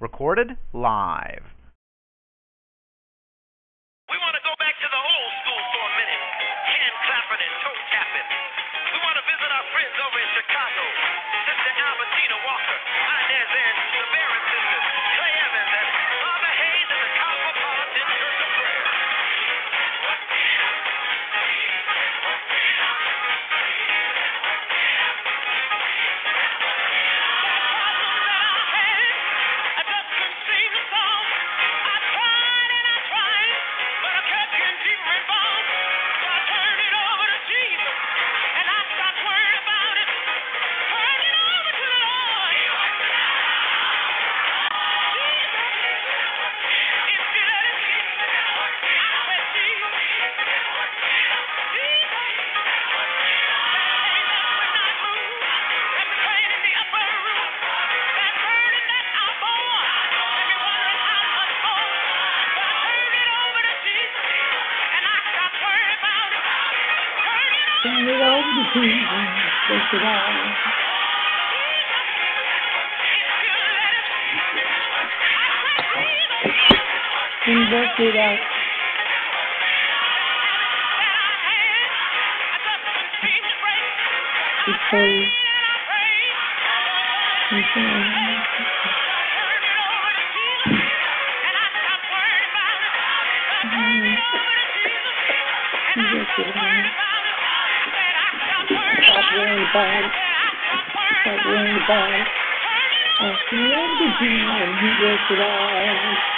Recorded live. It. And work it out. Stop worrying about it. Stop worrying about it. I see everything and he works it out. all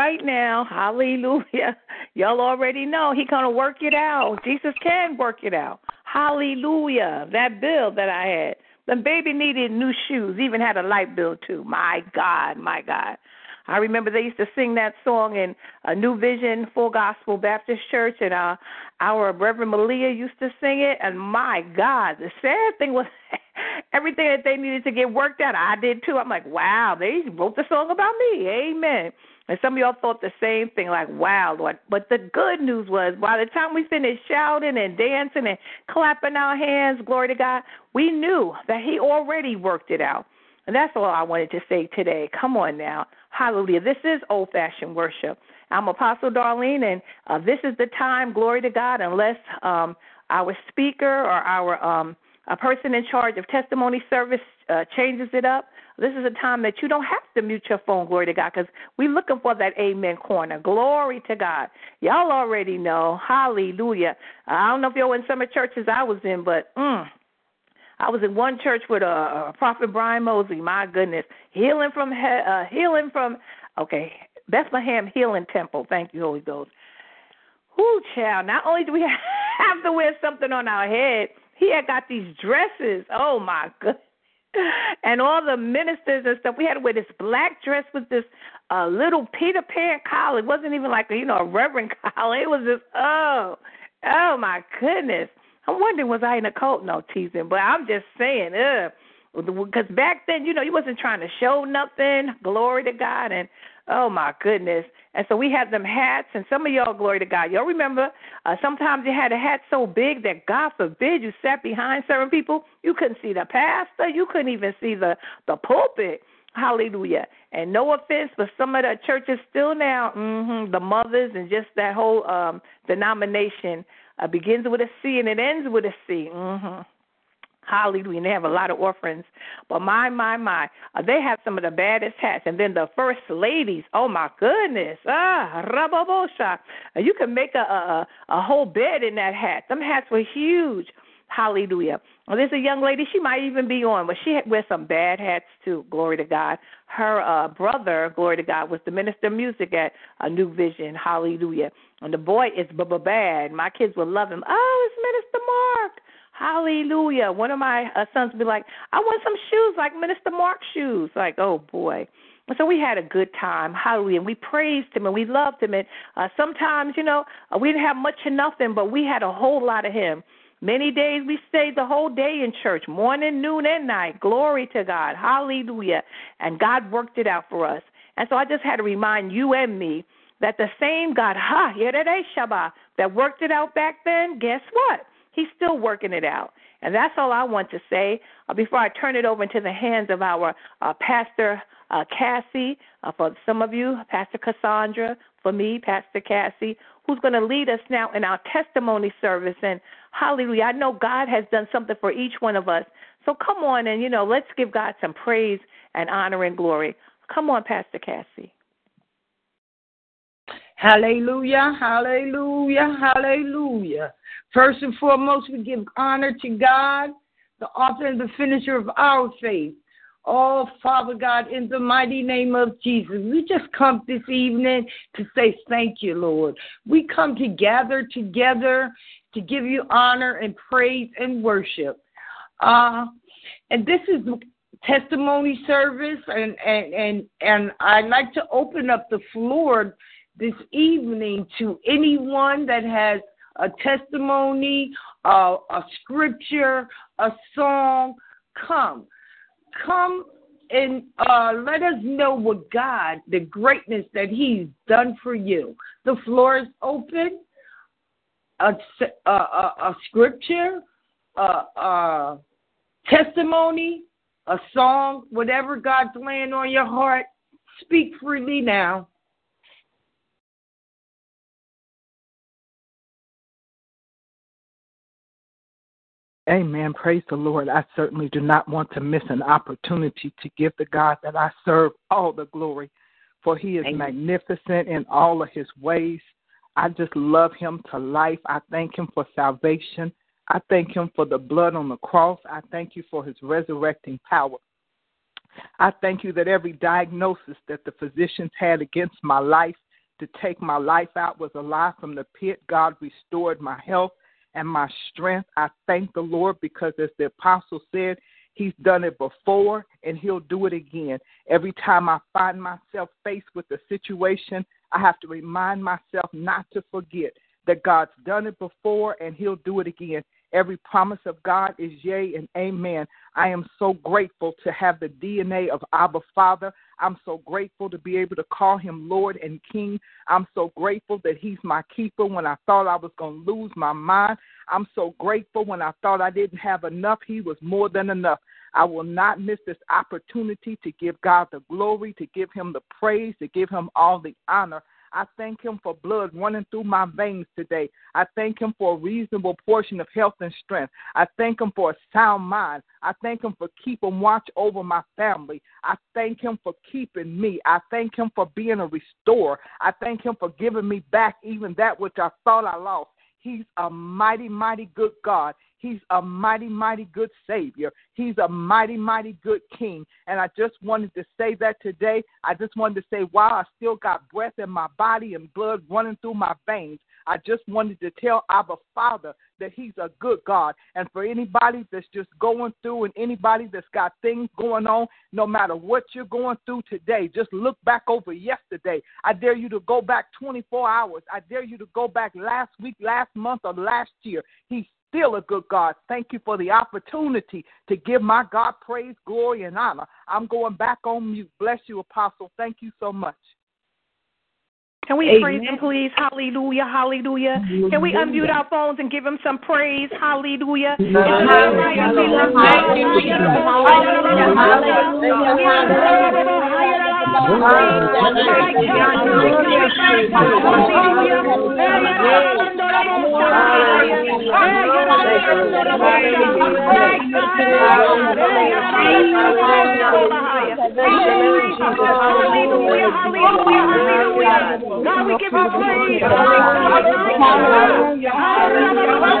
right now. Hallelujah. Y'all already know he gonna work it out. Jesus can work it out. Hallelujah. That bill that I had. The baby needed new shoes, even had a light bill too. My God, my God. I remember they used to sing that song in a New Vision Full Gospel Baptist Church, and uh, our Reverend Malia used to sing it. And my God, the sad thing was everything that they needed to get worked out, I did too. I'm like, wow, they wrote the song about me. Amen. And some of y'all thought the same thing, like, wow, Lord. But the good news was, by the time we finished shouting and dancing and clapping our hands, glory to God, we knew that He already worked it out. And that's all I wanted to say today. Come on now. Hallelujah. This is old fashioned worship. I'm Apostle Darlene, and uh, this is the time, glory to God, unless um, our speaker or our um, a person in charge of testimony service uh, changes it up. This is a time that you don't have to mute your phone, glory to God, because we're looking for that amen corner. Glory to God. Y'all already know. Hallelujah. I don't know if y'all in some of the churches I was in, but mm, I was in one church with uh, Prophet Brian Mosley. My goodness, healing from uh, healing from okay Bethlehem Healing Temple. Thank you, Holy Ghost. Whoo, child! Not only do we have to wear something on our head, he had got these dresses. Oh my goodness. And all the ministers and stuff, we had to wear this black dress with this uh little Peter Pan collar. It wasn't even like a, you know a reverend collar. It was just oh, oh my goodness. I'm wondering, was I in a cult? No, teasing. But I'm just saying, ugh. Because back then, you know, you wasn't trying to show nothing. Glory to God. And oh my goodness. And so we had them hats, and some of y'all, glory to God. Y'all remember, uh, sometimes you had a hat so big that God forbid you sat behind certain people, you couldn't see the pastor, you couldn't even see the the pulpit. Hallelujah. And no offense, but some of the churches still now, mm-hmm, the mothers and just that whole um denomination uh, begins with a C and it ends with a C. Mm-hmm. Hallelujah. And they have a lot of orphans. But my, my, my, uh, they have some of the baddest hats. And then the first ladies, oh my goodness. Ah, rababosha. You can make a, a, a whole bed in that hat. Them hats were huge. Hallelujah. Well, there's a young lady, she might even be on, but she wears some bad hats too. Glory to God. Her uh, brother, glory to God, was the minister of music at uh, New Vision. Hallelujah. And the boy is b bad. My kids will love him. Oh, it's Minister Mark. Hallelujah. One of my uh, sons be like, I want some shoes like Minister Mark's shoes. Like, oh boy. And so we had a good time. Hallelujah. And we praised him and we loved him. And uh, sometimes, you know, uh, we didn't have much of nothing, but we had a whole lot of him. Many days we stayed the whole day in church, morning, noon, and night. Glory to God. Hallelujah. And God worked it out for us. And so I just had to remind you and me that the same God, ha, Shabbat, that worked it out back then, guess what? He's still working it out. And that's all I want to say uh, before I turn it over into the hands of our uh, Pastor uh, Cassie, uh, for some of you, Pastor Cassandra, for me, Pastor Cassie, who's going to lead us now in our testimony service. And hallelujah, I know God has done something for each one of us. So come on and, you know, let's give God some praise and honor and glory. Come on, Pastor Cassie. Hallelujah, hallelujah, hallelujah. First and foremost, we give honor to God, the author and the finisher of our faith. Oh, Father God, in the mighty name of Jesus, we just come this evening to say thank you, Lord. We come to gather together to give you honor and praise and worship. Uh, and this is testimony service, and, and, and, and I'd like to open up the floor this evening to anyone that has a testimony, uh, a scripture, a song. Come. Come and uh, let us know what God, the greatness that He's done for you. The floor is open. A, a, a, scripture, a, a testimony, a song, whatever God's laying on your heart, speak freely now. Amen. Praise the Lord. I certainly do not want to miss an opportunity to give the God that I serve all the glory, for he is Amen. magnificent in all of his ways. I just love him to life. I thank him for salvation. I thank him for the blood on the cross. I thank you for his resurrecting power. I thank you that every diagnosis that the physicians had against my life to take my life out was a lie from the pit. God restored my health and my strength. I thank the Lord because, as the apostle said, He's done it before and He'll do it again. Every time I find myself faced with a situation, I have to remind myself not to forget that God's done it before and He'll do it again. Every promise of God is yea and amen. I am so grateful to have the DNA of Abba Father. I'm so grateful to be able to call him Lord and King. I'm so grateful that he's my keeper when I thought I was going to lose my mind. I'm so grateful when I thought I didn't have enough. He was more than enough. I will not miss this opportunity to give God the glory, to give him the praise, to give him all the honor. I thank him for blood running through my veins today. I thank him for a reasonable portion of health and strength. I thank him for a sound mind. I thank him for keeping watch over my family. I thank him for keeping me. I thank him for being a restorer. I thank him for giving me back even that which I thought I lost. He's a mighty, mighty good God. He's a mighty, mighty good Savior. He's a mighty, mighty good King. And I just wanted to say that today. I just wanted to say, while I still got breath in my body and blood running through my veins, I just wanted to tell Abba Father that He's a good God. And for anybody that's just going through and anybody that's got things going on, no matter what you're going through today, just look back over yesterday. I dare you to go back 24 hours. I dare you to go back last week, last month, or last year. He's still a good God. Thank you for the opportunity to give my God praise, glory, and honor. I'm going back on mute. Bless you, Apostle. Thank you so much. Can we Amen. praise him, please? Hallelujah, hallelujah. Can we unmute our phones and give him some praise? Hallelujah. Hallelujah, hallelujah, hallelujah. God, we give you praise. Hallelujah. Hallelujah.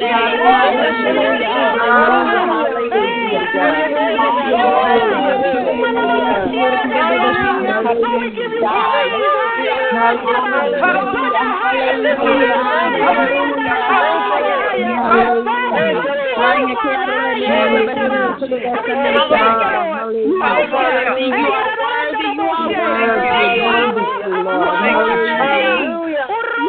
Hallelujah.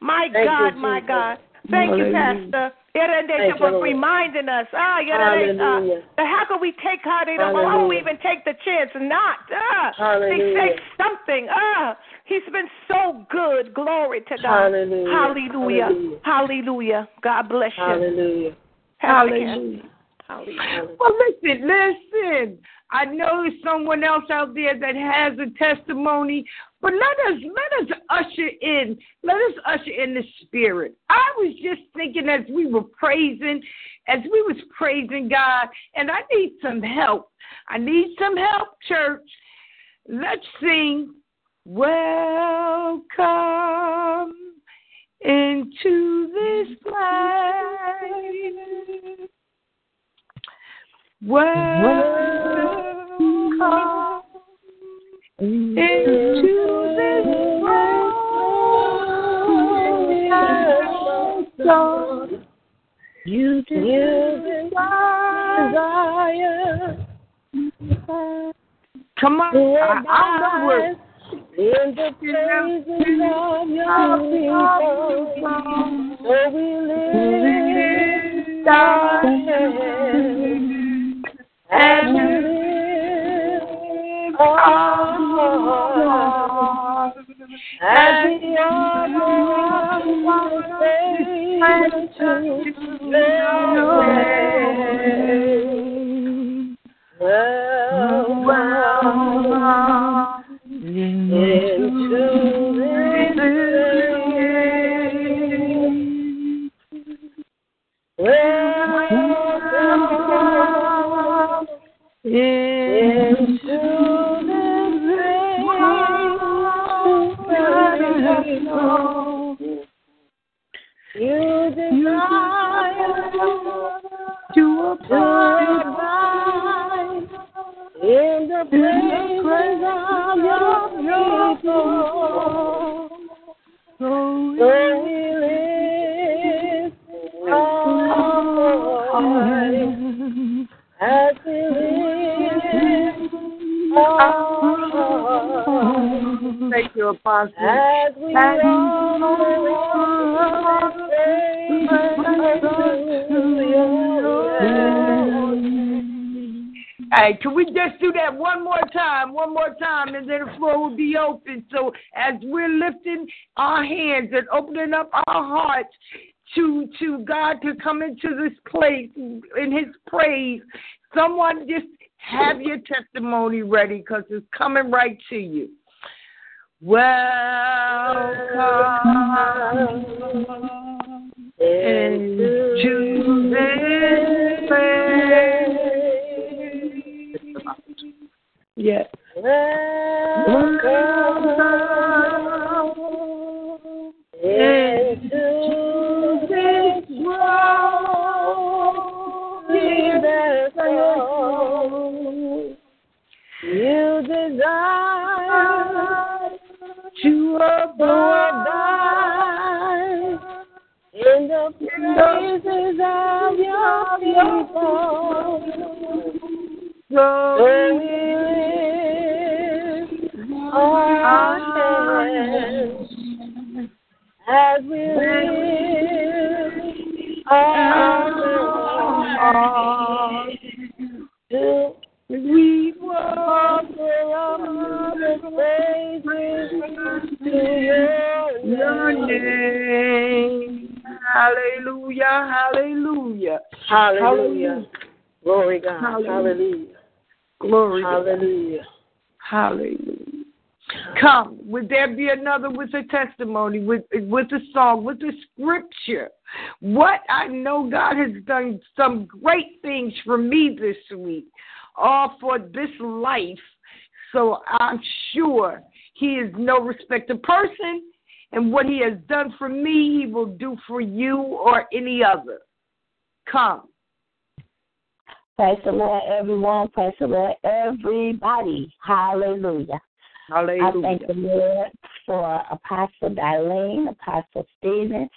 my God. My God. Thank you, Pastor. For reminding us, ah, uh, how can we take how they don't, how do we even take the chance not? Uh, they say something. Ah, he's been so good. Glory to God. Hallelujah. Hallelujah. Hallelujah. God bless you. Hallelujah. Hallelujah. Hallelujah. Well, listen, listen. I know there's someone else out there that has a testimony, but let us let us usher in, let us usher in the spirit. I was just thinking as we were praising, as we was praising God, and I need some help. I need some help, church. Let's sing Welcome into this place. Welcome into this place. You desire Come on, I, I know where. In the praises of your people. So we lift our hands and we lift our hearts as we honor our Savior our hearts to to God to come into this place in His praise, someone just have your testimony ready because it's coming right to you. Welcome into this place. Yes. Welcome into this world, Jesus. You desire To abide in the praises of your people. So we lift our hands as we lift our to we offer up the praises to your your name. Hallelujah, hallelujah. Hallelujah. Glory God. Hallelujah. Glory. Hallelujah. Hallelujah. Come, would there be another with a testimony, with with a song, with a scripture? What I know God has done some great things for me this week, all for this life. So I'm sure He is no respecter person, and what He has done for me, He will do for you or any other. Come. Praise the Lord, everyone. Praise the Lord, everybody. Hallelujah. I thank the Lord for Apostle Darlene, Apostle Stephen.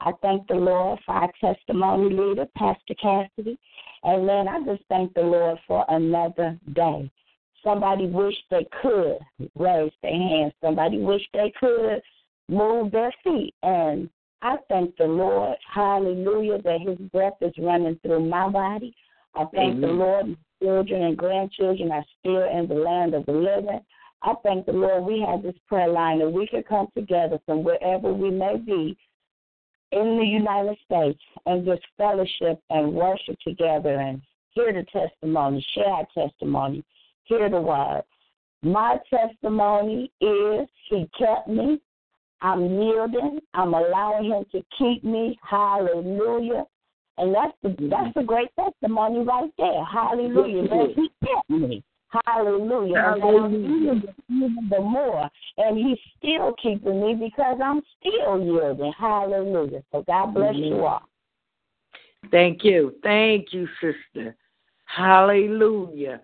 I thank the Lord for our testimony leader, Pastor Cassidy. And then I just thank the Lord for another day. Somebody wish they could raise their hands. Somebody wish they could move their feet. And I thank the Lord, hallelujah, that his breath is running through my body. I thank the Lord, my children and grandchildren are still in the land of the living. I thank the Lord we have this prayer line that we can come together from wherever we may be in the United States and just fellowship and worship together and hear the testimony, share our testimony, hear the word. My testimony is He kept me. I'm yielding. I'm allowing Him to keep me. Hallelujah. And that's the that's a great testimony right there. Hallelujah. That He kept me. Hallelujah. And that I'm in this even the more. And He's still keeping me because I'm still yielding. Hallelujah. So God bless you all. Thank you. Thank you, sister. Hallelujah.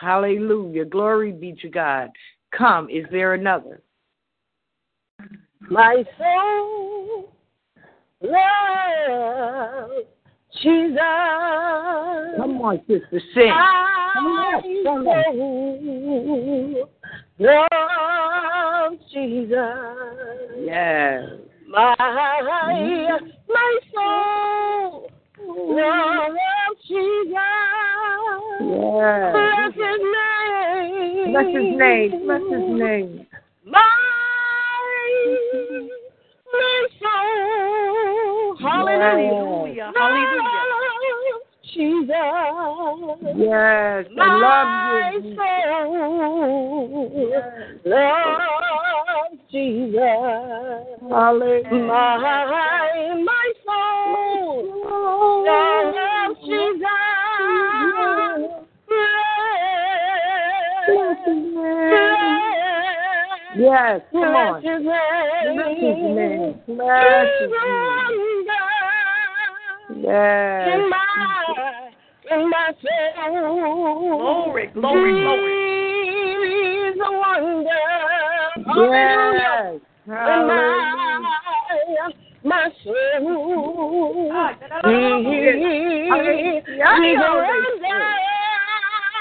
Hallelujah. Glory be to God. Come, is there another? My soul love Jesus. Come on, sister, sing. My soul love Jesus. Yes. My my soul love Jesus. Yes. Bless his name. Bless his name. Bless his name. My my soul. Hallelujah. Hallelujah. Love Jesus. Yes. I My love you. soul loves Jesus. Hallelujah. My my soul loves Jesus. Bless his name. Yes, come on. Bless his Bless his name. name. Bless his name. Yes. In my, in my soul. Glory, glory, glory. He's a wonder. Hallelujah. Yes. In Hallelujah. my, my soul. Ah, He, Hallelujah. wonder.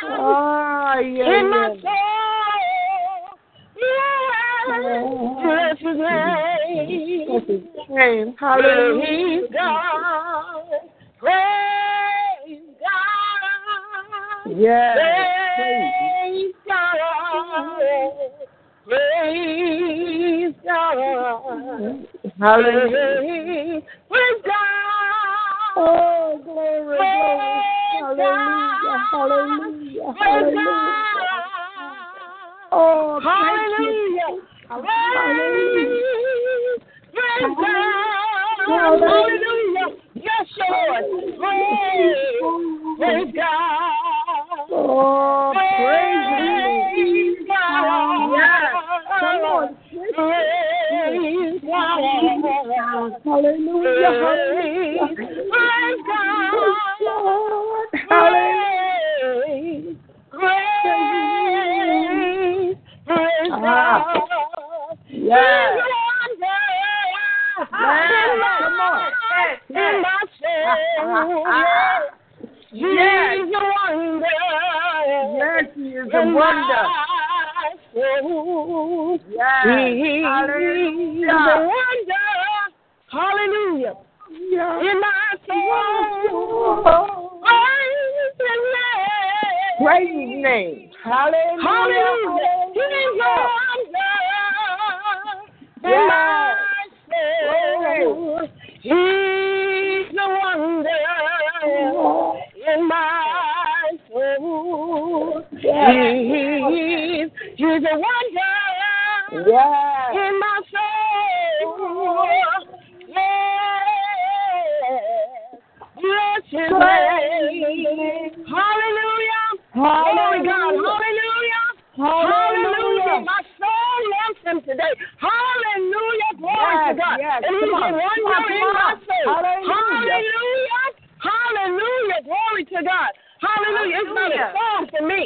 Ah, yeah, In my soul. Yes. His name. Bless his name. Hallelujah. God. Praise God. Yes. Praise God. Praise God. Hallelujah. Praise God. Oh, glory, glory. Hallelujah. Hallelujah. Hallelujah. Oh. Hallelujah. Hallelujah. Praise God. Hallelujah. Yes, Lord. Praise, praise God. Oh, praise Praise Him. God. Yes. Come. Praise God. Hallelujah. Praise, God. Hallelujah. Praise. God. Ah. Yes. He's a wonder. Yes. In my- Come on. Yes, In yes. my Ah. Yes. He's a wonder. Yes, He is a wonder. my soul. Yes. He's a Hallelujah. wonder. Hallelujah. Yes. In my soul. Praise his name. Praise His name. Hallelujah. Hallelujah. He's a wonder. In my soul. Yes. In my soul. Yes. Bless his name. Hallelujah. Glory God. Hallelujah. Hallelujah. My soul loves him today. Hallelujah. Glory Yes, to God. yes. And he's Come a on. wonder Come in my soul. Hallelujah. Hallelujah. Hallelujah. Glory to God. Hallelujah. It's not a Hallelujah. song for me.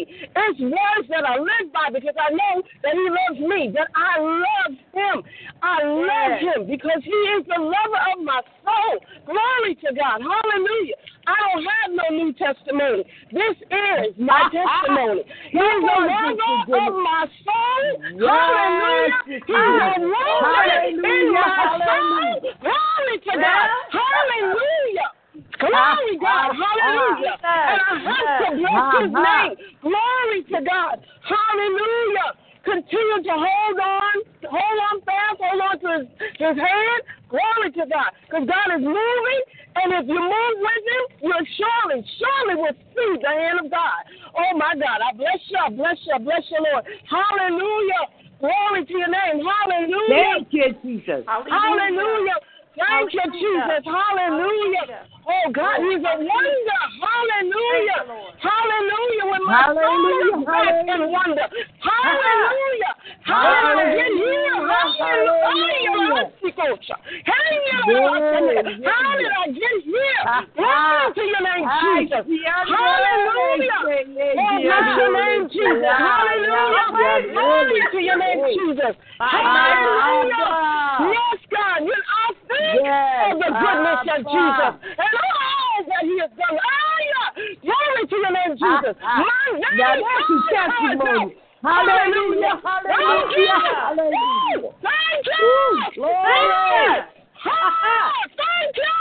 It's words that I live by because I know that He loves me, that I love Him. I love. Him because He is the lover of my soul. Glory to God. Hallelujah. I don't have no new testimony. This is my testimony. He is the lover of my soul. Hallelujah. He's a Jenny. lover in my soul. Glory to God. Hallelujah. Glory ah, God. Ah, ah, Hallelujah. And I have to bless his Ah, ah. name. Glory to God. Hallelujah. Continue to hold on, hold on fast, hold on to his, his hand. Glory to God. Because God is moving, and if you move with him, you'll surely, surely will see the hand of God. Oh my God. I bless you, I bless you, I bless you, Lord. Hallelujah. Glory to your name. Hallelujah. Thank you, Jesus. Hallelujah. Thank you, Jesus. Hallelujah. Oh, God, He's a wonder. Hallelujah. Hallelujah. When my soul Hallelujah. is back in Hallelujah. wonder. Hallelujah. Hallelujah. Get healed. Hallelujah. Hallelujah. Hallelujah. Get healed. Glory to your name, Jesus. Hallelujah. Oh, bless your name, Jesus. Hallelujah. Glory to your name, Jesus. Hallelujah. Yes, God. You are think of the ah, goodness of Jesus and all that He has done. Hallelujah. Glory to your name, Jesus. Ah, ah. My Now name that's his testimony. Hallelujah. Hallelujah. Hallelujah. Thank you. Glory. Thank you.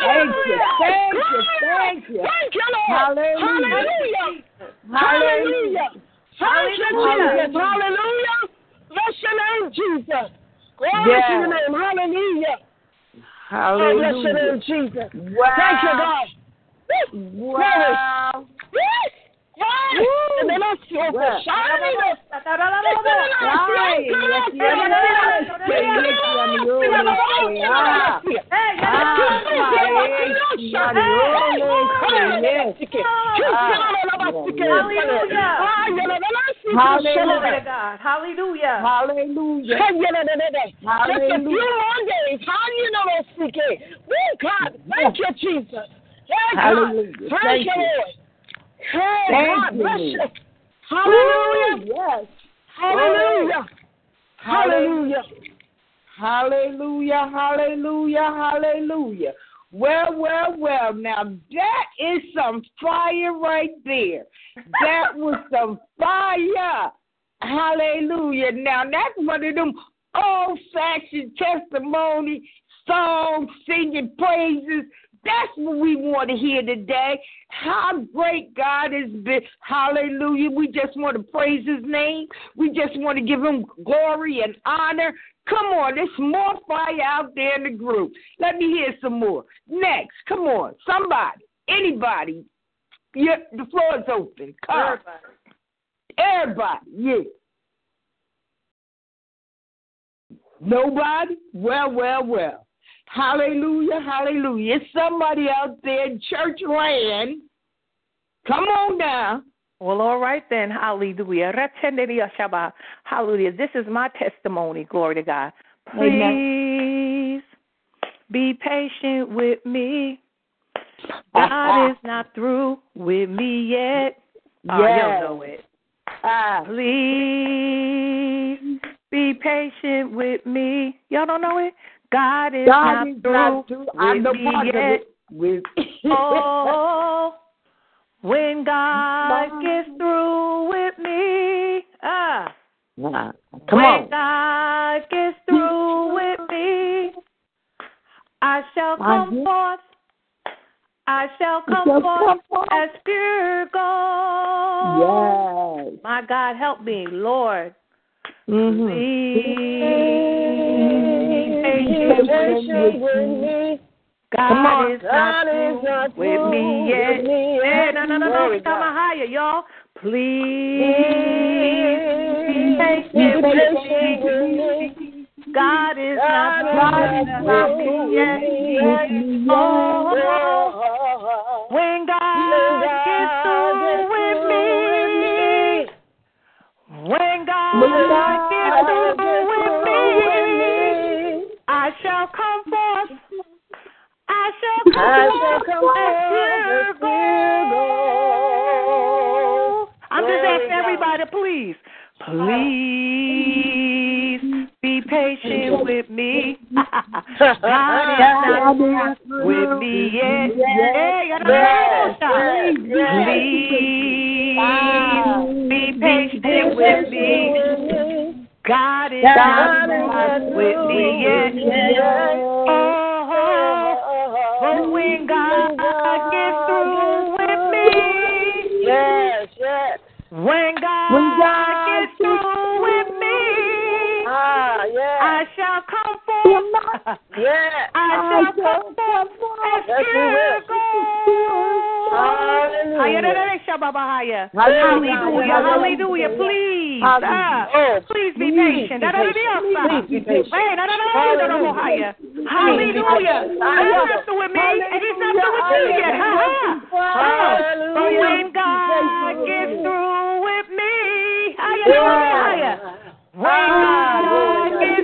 Thank you. Thank you. Thank you. Thank you, Lord. Hallelujah. Hallelujah. Hallelujah. Thank Hallelujah. Jesus. Hallelujah. Bless your name, Jesus. Glory Yes. to your name. Hallelujah. Hallelujah. Oh, bless your name, Jesus. Wow. Thank you, God. Wow. Yes. Yes. And then I see over Wow. shining. Ay, yes, Ah. To God. Hallelujah. Hallelujah. Just a few more days. Hallelujah. Oh, God. Thank you, Jesus. Thank Hallelujah. God. Thank Thank you, you. Lord. Oh, Thank God bless you. Hallelujah. Yes. Hallelujah. Hallelujah. Hallelujah, hallelujah, hallelujah. Well, well, well. Now that is some fire right there. That was some fire. Hallelujah. Now that's one of them old fashioned testimony songs, singing praises. That's what we want to hear today. How great God has been. Hallelujah. We just want to praise his name. We just want to give him glory and honor. Come on, there's more fire out there in the group. Let me hear some more. Next, come on, somebody, anybody. Yeah, the floor is open. Come. Everybody, yeah. Nobody? Well, well, well. Hallelujah, hallelujah. It's somebody out there in church land. Come on now. Well, all right then. Hallelujah. Hallelujah. This is my testimony. Glory to God. Please be patient with me. God is not through with me yet. Oh, Yes. you'll know it. Ah, Please be patient with me. Y'all don't know it? God is God not is through not through. I with know me part of yet. it. With Oh, when God gets through with me, ah, Come when on. God gets through with me, I shall come forth. I shall come shall forth come forth. as pure gold. Yes. My God, help me, Lord. Mm-hmm. Please, with me. God Come on. is not through with me yet. Hey, no, no, no, no. Come on higher, y'all. Please be patient with me. God is not through with me yet. Oh, when God when God gets through with me, I shall come forth. I shall come forth as pure gold. I'm just asking everybody, please, please be patient with me. God is not with me yet. Hey, I. Please be patient with me. God is not with me yet. Oh, but when God gets through with me, Yes, yes. when God, God gets through with me, Ah, yes. I shall come forth. Yes. I shall come forth as Yes, pure gold. Hallelujah. Hallelujah. Hallelujah. Hallelujah. Hallelujah. Please. ah, Oh, Please be patient. Please be patient. Hallelujah. He's not through with me, and he's not through with you yet. Ha, ha. But when God gets through with me, higher, higher, higher.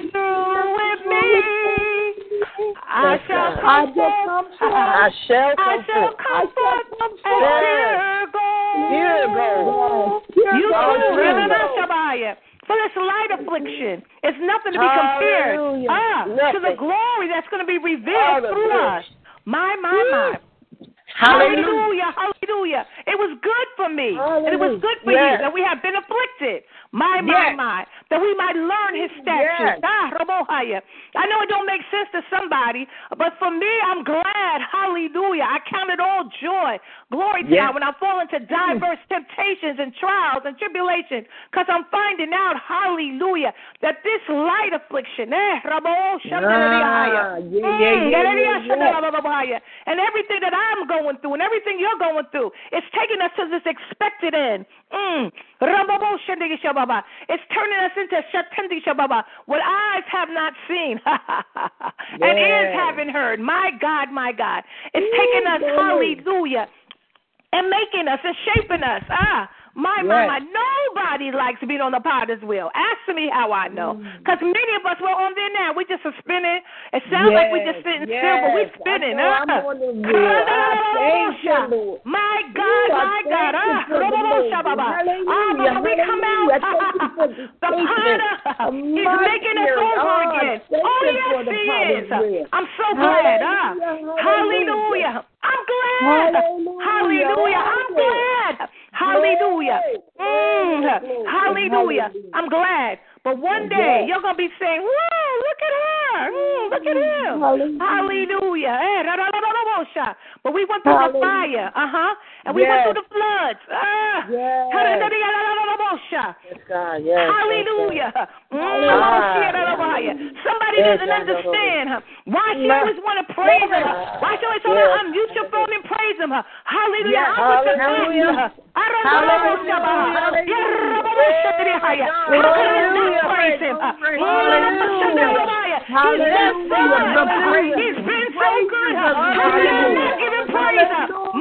I shall forth. come forth. I shall I come forth. I shall forth come as forth. pure gold. Pure gold. You gold. too, Pure Rebbe gold. Shabbat. For this light affliction, it's nothing to be compared Hallelujah. ah, to the glory that's going to be revealed through us. My, my, my. Hallelujah. Hallelujah, hallelujah. It was good for me. And it was good for Yes. you that we have been afflicted. My, my, Yes. my. That we might learn his statutes. Yes. Ah, I know it don't make sense to somebody, but for me, I'm glad. Hallelujah. I count it all joy. Glory to Yes. God when I fall into diverse temptations and trials and tribulations because I'm finding out, hallelujah, that this light affliction, eh, Ah, Shandariyahaya. yeah, yeah, yeah, Galeriya yeah, yeah. Shandarababahaya. and everything that I'm going through and everything you're going through, it's taking us to this expected end. Mm. It's turning us into Shatendi Shababa. What eyes have not seen and ears haven't heard. My God, my God. It's taking us, hallelujah, and making us and shaping us. Ah, my, yes. mama, nobody likes being on the potter's wheel. Ask me how I know. Because many of us, were on there now. We're just spinning. It sounds yes. like we're just sitting yes. still, but we're spinning. I know uh. I'm on the wheel. I you, my God, my God. Ah, we come out. the potter is making us over again. Oh, yes, he is. I'm so glad. Hallelujah. I'm glad. Hallelujah. Hallelujah. I'm glad. Hallelujah. Mm. Hallelujah. I'm glad. But one day you're going to be saying, Whoa, look at her. Mm, look at him. Hallelujah. Hallelujah. But we went through the fire. Uh huh. And we yes. went through the floods. Uh, yes. Yes, Hallelujah. Somebody doesn't understand why she always want to praise her. Why she always want to unmute your throne and praise him. Hallelujah. Yes. Hallelujah. Hallelujah! Hallelujah. Hallelujah. Hallelujah. Hallelujah. He's been so good. Hallelujah. Give him praise.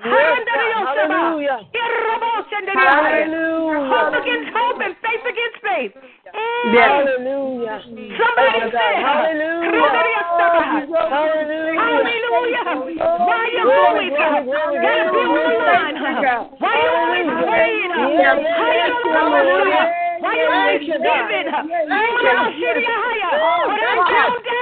Hallelujah. Hallelujah. Hope against hope and faith against faith. Hallelujah. Somebody said, Hallelujah. Hallelujah. Why you always gotta be on the line? Why you always praying? Why you always Thank you, God. giving? huh? Yes. Hallelujah. When I you. down, huh?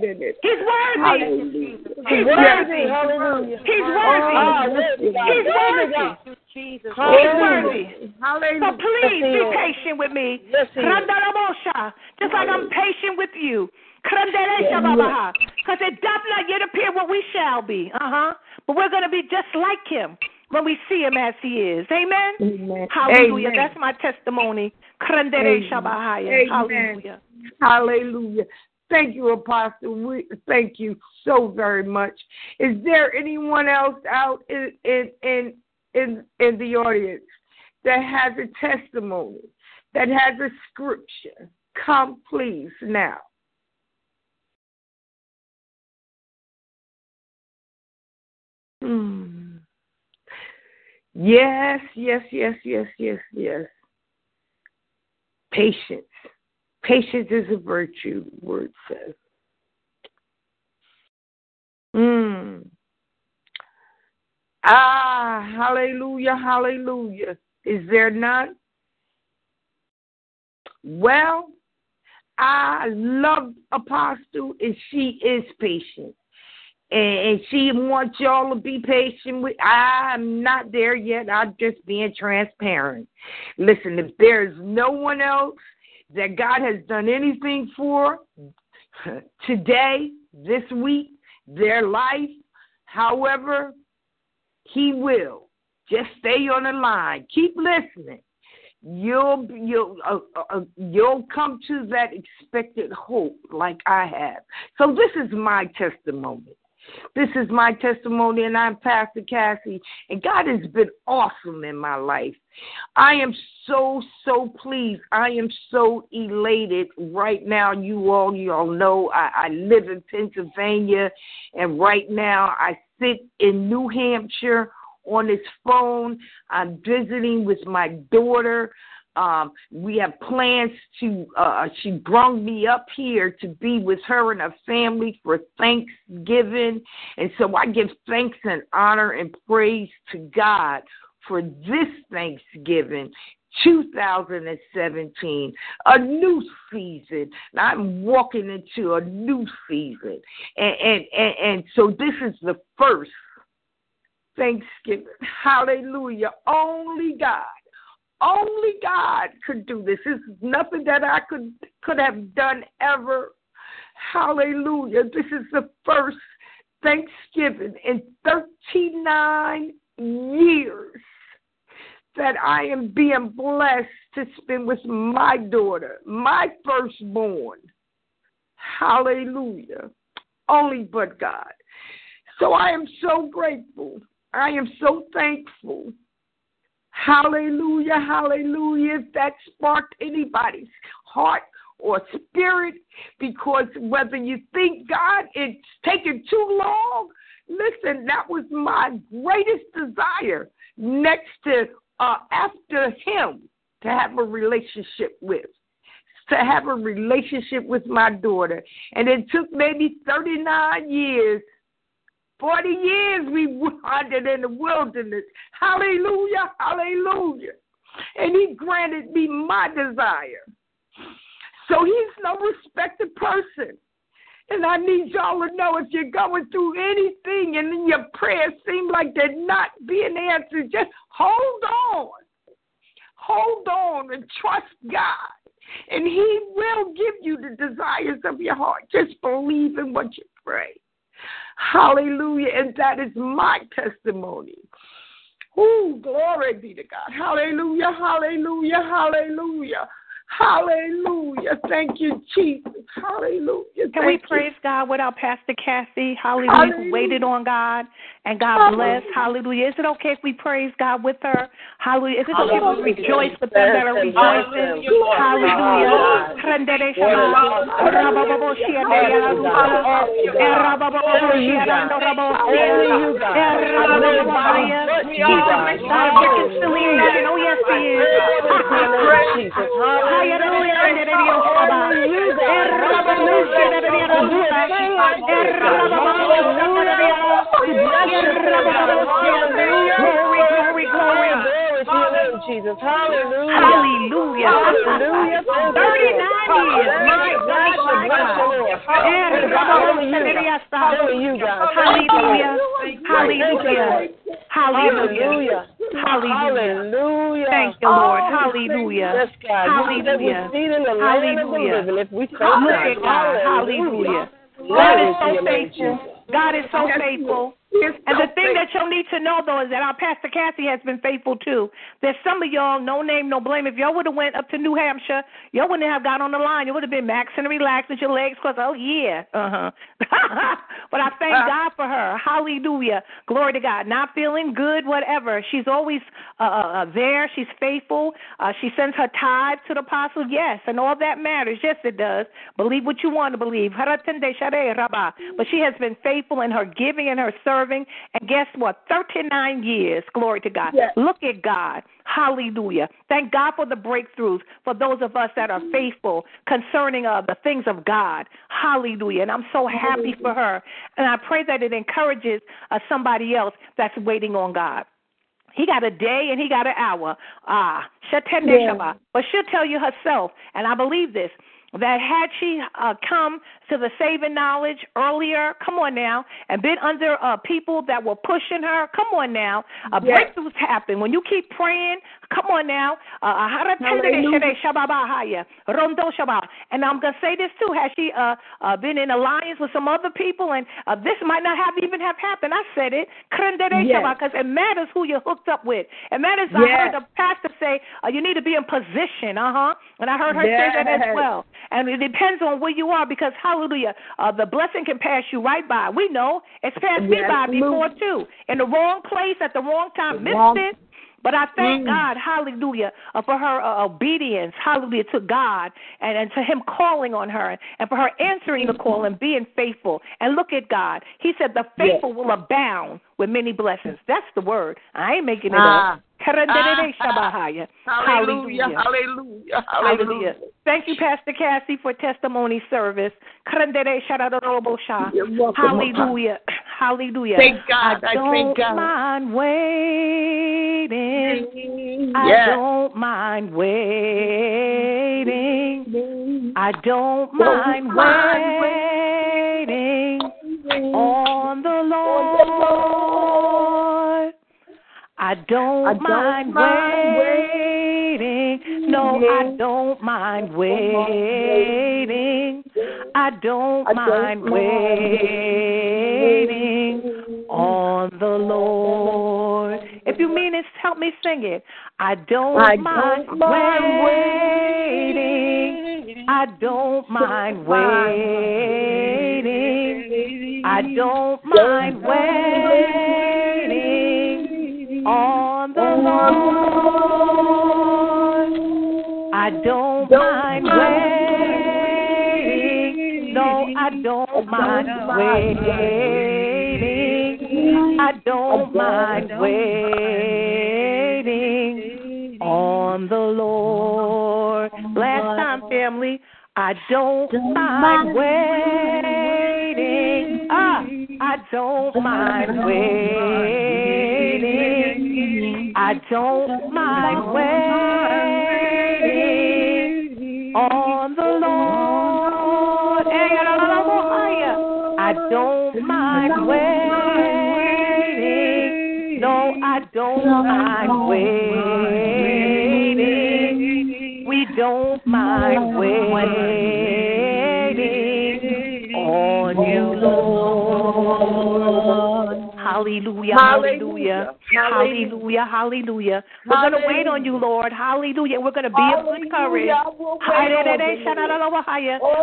worthy. He's worthy. He's worthy. Hallelujah. He's worthy. He's worthy. He's worthy. Hallelujah. So please be patient with me. Just like I'm patient with you. Because it does not yet appear what we shall be. Uh huh. But we're going to be just like him when we see him as he is. Amen. Amen. Hallelujah. Amen. That's my testimony. Amen. Hallelujah. Hallelujah. Thank you, Apostle. We thank you so very much. Is there anyone else out in in in in, in the audience that has a testimony, that has a scripture? Come, please, now. Hmm. Yes, yes, yes, yes, yes, yes. Patience. Patience is a virtue, word says. Mm. Ah, hallelujah, hallelujah. Is there none? Well, I love Apostle, and she is patient. And she wants y'all to be patient with. I'm not there yet. I'm just being transparent. Listen, if there's no one else that God has done anything for, today, this week, their life, however He will. Just stay on the line. Keep listening. You'll you'll uh, uh, uh, you'll come to that expected hope like I have. So this is my testimony. This is my testimony, and I'm Pastor Cassie, and God has been awesome in my life. I am so, so pleased. I am so elated right now. You all, you all know I, I live in Pennsylvania, and right now I sit in New Hampshire on this phone. I'm visiting with my daughter. Um, we have plans to. Uh, she brought me up here to be with her and her family for Thanksgiving, and so I give thanks and honor and praise to God for this Thanksgiving 2017, a new season. I'm walking into a new season. And, and, and, and, so this is the first Thanksgiving. Hallelujah. Only God. Only God could do this. It's nothing that I could could have done ever. Hallelujah. This is the first Thanksgiving in 39 years that I am being blessed to spend with my daughter, my firstborn. Hallelujah. Only but God. So I am so grateful. I am so thankful. Hallelujah, hallelujah. If that sparked anybody's heart or spirit, because whether you think God it's taking too long, listen, that was my greatest desire next to uh, after Him to have a relationship with. To have a relationship with my daughter. And it took maybe 39 years 40 years we wandered in the wilderness. Hallelujah, hallelujah. And he granted me my desire. So he's no respected person. And I need y'all to know if you're going through anything and your prayers seem like they're not being answered, just hold on. Hold on and trust God. And He will give you the desires of your heart. Just believe in what you pray. Hallelujah. And that is my testimony. Oh, glory be to God. Hallelujah, hallelujah, hallelujah. Hallelujah. Thank you, Jesus. Hallelujah. Can we you. praise God with our Pastor Cassie? Hallelujah. Hallelujah. Waited on God and God bless. Hallelujah. Is it okay if we praise God with her? Hallelujah. Is it okay if we rejoice with them that are rejoicing? Hallelujah. Rendere shama. Rababo shiade yarusa. Erababo shiade rabo. Erababo maria. Jesus is God of reconciliation. Oh, yes, He is. Hallelujah. Rendere Dios shama. Erababo shiade yarusa. Erababo shiade Glory, glory, glory. Jesus. Hallelujah. Hallelujah. Hallelujah. 39 years. My God, My bless the Lord. God. Hallelujah. Hallelujah. Hallelujah. Hallelujah. Hallelujah. Hallelujah. Hallelujah. Thank you, Lord. Hallelujah. Yes, God. Hallelujah. feed in the land of the Hallelujah. if we thank Look God. at God. Hallelujah. God is so faithful. God is so faithful. And the thing that you'll need to know though is that our Pastor Cassie has been faithful too. There's some of y'all, no name, no blame. If y'all would have went up to New Hampshire, y'all wouldn't have got on the line. You would have been maxing and relaxed with your legs crossed. Oh yeah, uh huh. but I thank God for her. Hallelujah, glory to God. Not feeling good, whatever. She's always uh, uh, there. She's faithful. Uh, she sends her tithe to the apostle. Yes, and all that matters. Yes, it does. Believe what you want to believe. But she has been faithful in her giving and her serving. And guess what? 39 years. Glory to God. Yes. Look at God. Hallelujah. Thank God for the breakthroughs for those of us that are faithful concerning uh, the things of God. Hallelujah. And I'm so happy for her. And I pray that it encourages uh, somebody else that's waiting on God. He got a day and he got an hour. Ah, Yeah. But she'll tell you herself, and I believe this. that had she uh, come to the saving knowledge earlier, come on now, and been under uh, people that were pushing her, come on now, uh, Yes. breakthroughs happen. When you keep praying, come on now, uh, and I'm going to say this too, has she uh, uh, been in alliance with some other people, and uh, this might not have even have happened. I said it, Yes. because it matters who you're hooked up with. It matters, I heard the pastor say, uh, you need to be in position, uh-huh, and I heard her say that as well. And it depends on where you are because, hallelujah, uh, the blessing can pass you right by. We know it's passed me Yes, by before, too. In the wrong place at the wrong time, missed wrong- it. But I thank Mm. God, hallelujah, uh, for her uh, obedience, hallelujah, to God and, and to Him calling on her and for her answering the call and being faithful. And look at God. He said, The faithful will abound with many blessings. That's the word. I ain't making it Ah. up. Hallelujah. Hallelujah. Hallelujah. Hallelujah. Thank you, Pastor Cassie, for testimony service. Hallelujah. Hallelujah. Thank God. I don't God. mind waiting. I don't mind waiting. I don't mind mind waiting on the Lord. I don't, I don't mind, mind waiting. No, I don't mind waiting. I don't I don't mind mind waiting on the Lord. If you mean it, help me sing it. I don't I mind don't mind waiting. I don't mind waiting. I don't mind waiting on the Lord. I don't mind waiting. No, I don't mind waiting. I don't mind waiting on the Lord. Last time, family. I don't mind waiting. Ah, I don't mind waiting. I don't mind waiting on the Lord. I don't mind waiting. No, I don't mind waiting. We don't mind waiting on you, Lord. Hallelujah, hallelujah, hallelujah, hallelujah. We're going to wait on you, Lord. Hallelujah. We're going to be of good courage.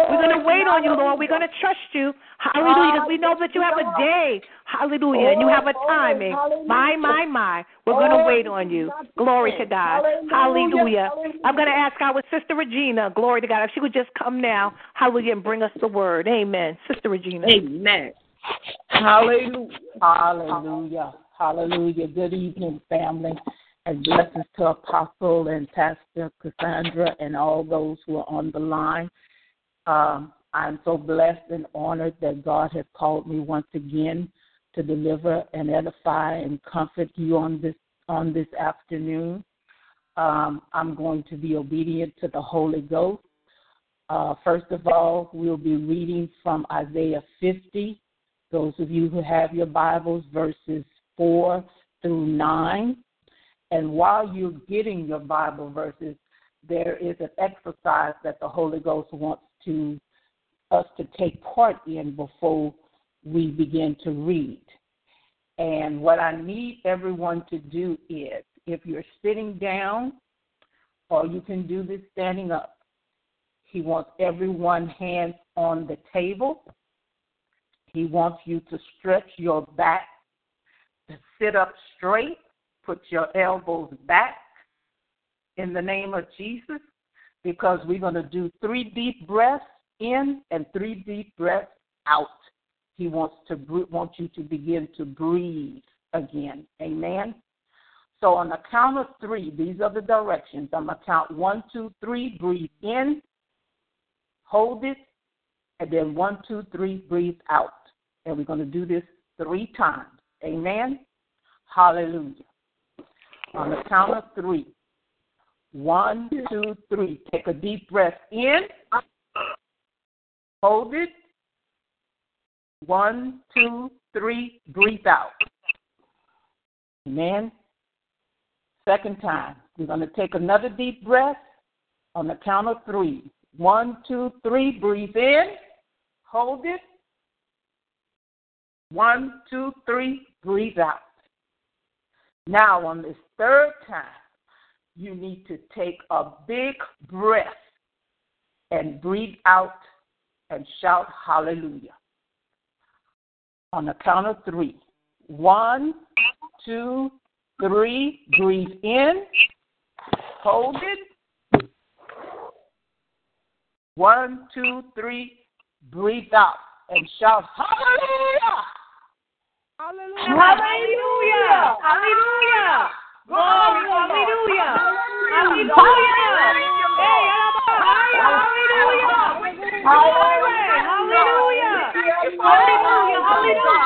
We're going to wait on you, Lord. We're going to trust you. Hallelujah. Because we know that you have a day. Hallelujah. And you have a timing. My, my, my. We're going to wait on you. Glory to God. Hallelujah. I'm going to ask our sister Regina, glory to God, if she would just come now, hallelujah, and bring us the word. Amen. Sister Regina. Amen. Hallelujah. Hallelujah. Hallelujah. Good evening, family. And blessings to Apostle and Pastor Cassandra and all those who are on the line. Um, I'm so blessed and honored that God has called me once again to deliver and edify and comfort you on this on this afternoon. Um, I'm going to be obedient to the Holy Ghost. Uh, first of all, we'll be reading from Isaiah 50. Those of you who have your Bibles, verses 4 through 9. And while you're getting your Bible verses, there is an exercise that the Holy Ghost wants to us to take part in before we begin to read. And what I need everyone to do is if you're sitting down, or you can do this standing up, he wants everyone hands on the table. He wants you to stretch your back, to sit up straight, put your elbows back in the name of Jesus, because we're going to do three deep breaths in and three deep breaths out. He wants to want you to begin to breathe again. Amen. So on the count of three, these are the directions. I'm gonna count one, two, three. Breathe in, hold it, and then one, two, three. Breathe out. And we're gonna do this three times. Amen. Hallelujah. On the count of three. One, two, three. Take a deep breath in. Hold it. One, two, three. Breathe out. Amen. Second time. We're going to take another deep breath on the count of three. One, two, three. Breathe in. Hold it. One, two, three. Breathe out. Now, on this third time, you need to take a big breath and breathe out and shout hallelujah. On the count of three. One, two, three. Breathe in. Hold it. One, two, three. Breathe out and shout hallelujah. Hallelujah. Hallelujah. Hallelujah. Glory. Hallelujah. Hallelujah. Hey, hallelujah. Hallelujah. Hallelujah. Hallelujah. Hallelujah.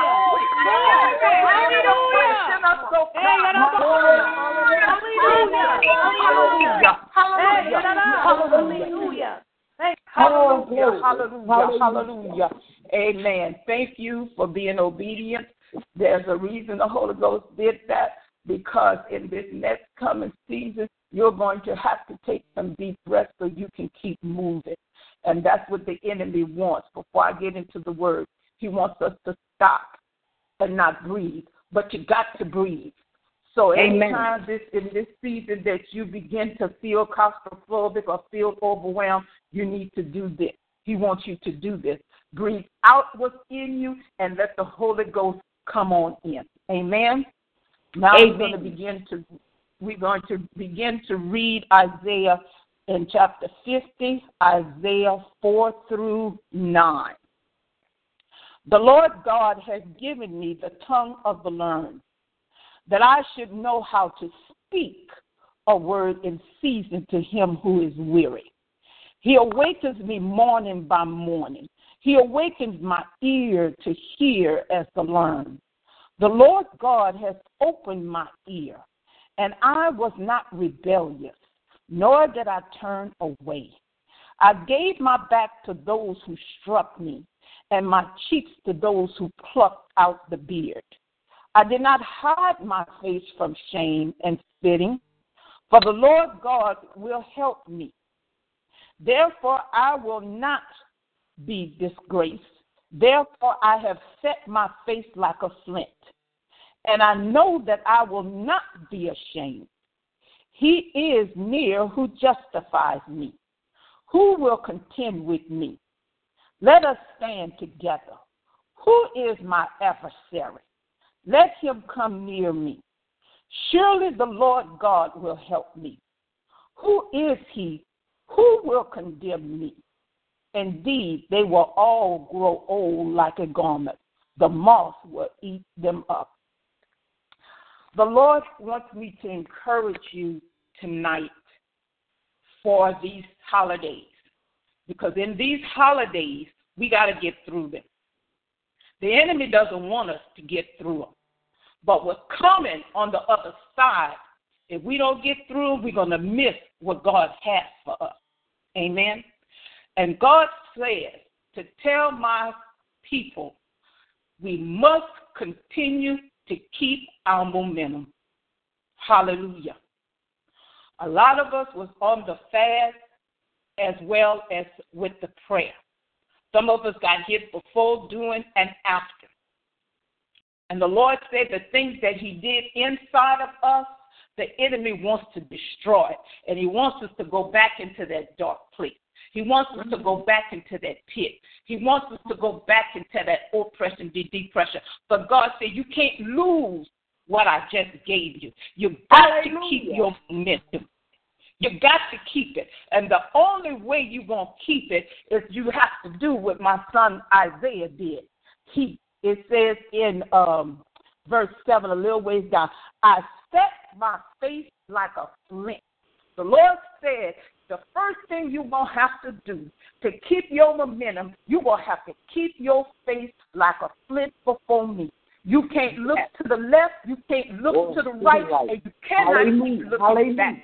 Hallelujah. Hallelujah. Hallelujah. Hallelujah. Amen. Thank you for being obedient. There's a reason the Holy Ghost did that because in this next coming season, you're going to have to take some deep breaths so you can keep moving. And that's what the enemy wants. Before I get into the word, he wants us to stop and not breathe. But you got to breathe. So anytime this in this season that you begin to feel claustrophobic or feel overwhelmed, you need to do this. He wants you to do this. Breathe out what's in you and let the Holy Ghost come on in. Amen. Now Amen. we're going to begin to we're going to begin to read Isaiah in chapter 50, Isaiah 4 through 9. The Lord God has given me the tongue of the learned, that I should know how to speak a word in season to him who is weary. He awakens me morning by morning. He awakens my ear to hear as to learn. The Lord God has opened my ear, and I was not rebellious, nor did I turn away. I gave my back to those who struck me, and my cheeks to those who plucked out the beard. I did not hide my face from shame and spitting, for the Lord God will help me. Therefore, I will not be disgraced. Therefore, I have set my face like a flint, and I know that I will not be ashamed. He is near who justifies me. Who will contend with me? Let us stand together. Who is my adversary? Let him come near me. Surely the Lord God will help me. Who is he? Who will condemn me? Indeed, they will all grow old like a garment. The moth will eat them up. The Lord wants me to encourage you tonight for these holidays. Because in these holidays, we got to get through them. The enemy doesn't want us to get through them. But what's coming on the other side, if we don't get through, we're going to miss what God has for us. Amen. And God says to tell my people, we must continue to keep our momentum. Hallelujah. A lot of us was on the fast as well as with the prayer. Some of us got hit before, during, and after. And the Lord said the things that He did inside of us, the enemy wants to destroy. And He wants us to go back into that dark place. He wants us to go back into that pit. He wants us to go back into that oppression, the depression. But God said, You can't lose what I just gave you. You got to keep your momentum. You got to keep it. And the only way you're going to keep it is you have to do what my son Isaiah did. He it says in um, verse 7, a little ways down, I set my face like a flint. The Lord said, the first thing you're going to have to do to keep your momentum, you're going to have to keep your face like a flint before me. You can't look to the left, you can't look to the right, and you cannot keep looking back.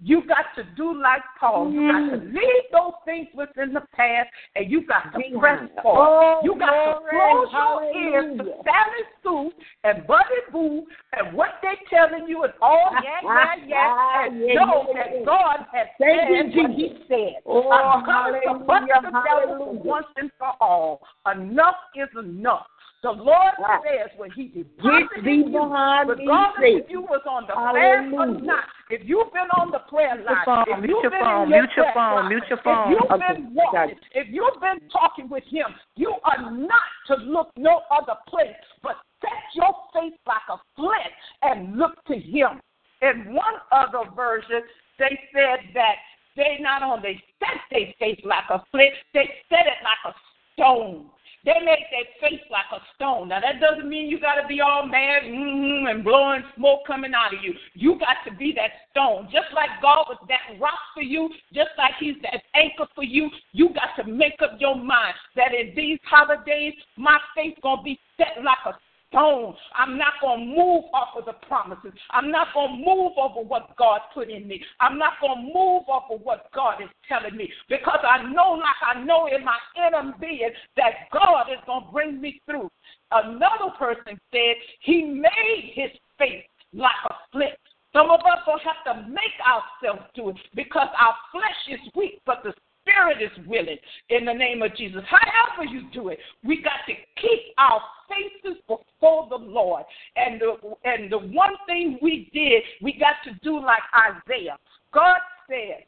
You got to do like Paul. You got to leave those things within the past and you got to press forward. You got to close your ears to Sally Sue and Buddy Boo and what they're telling you and all yeah, yeah, yeah, and know that God has said what he said. Oh, I'm coming to bust the devil once and for all. Enough is enough. The Lord Right. says when He Get deposited thee you, behind me, regardless Satan. if you was on the fast or not, if you've been on the prayer line, phone, if you've your been phone, in your mute your phone, mute your if you've Okay, been walking, if you've been talking with Him, you are not to look no other place, but set your face like a flint and look to Him. In one other version, they said that they not only set their face like a flint, they set it like a stone. They made their face like a stone. Now that doesn't mean you got to be all mad mm-hmm, and blowing smoke coming out of you. You got to be that stone, just like God was that rock for you, just like He's that anchor for you. You got to make up your mind that in these holidays, my faith gonna be set like a stone. I'm not going to move off of the promises. I'm not going to move over what God put in me. I'm not going to move off of what God is telling me because I know, like I know in my inner being, that God is going to bring me through. Another person said he made his faith like a flint. Some of us will have to make ourselves do it because our flesh is weak, but the spirit is willing in the name of Jesus. However you do it, we got to keep our faces before the Lord. And the, and the one thing we did, we got to do like Isaiah. God said,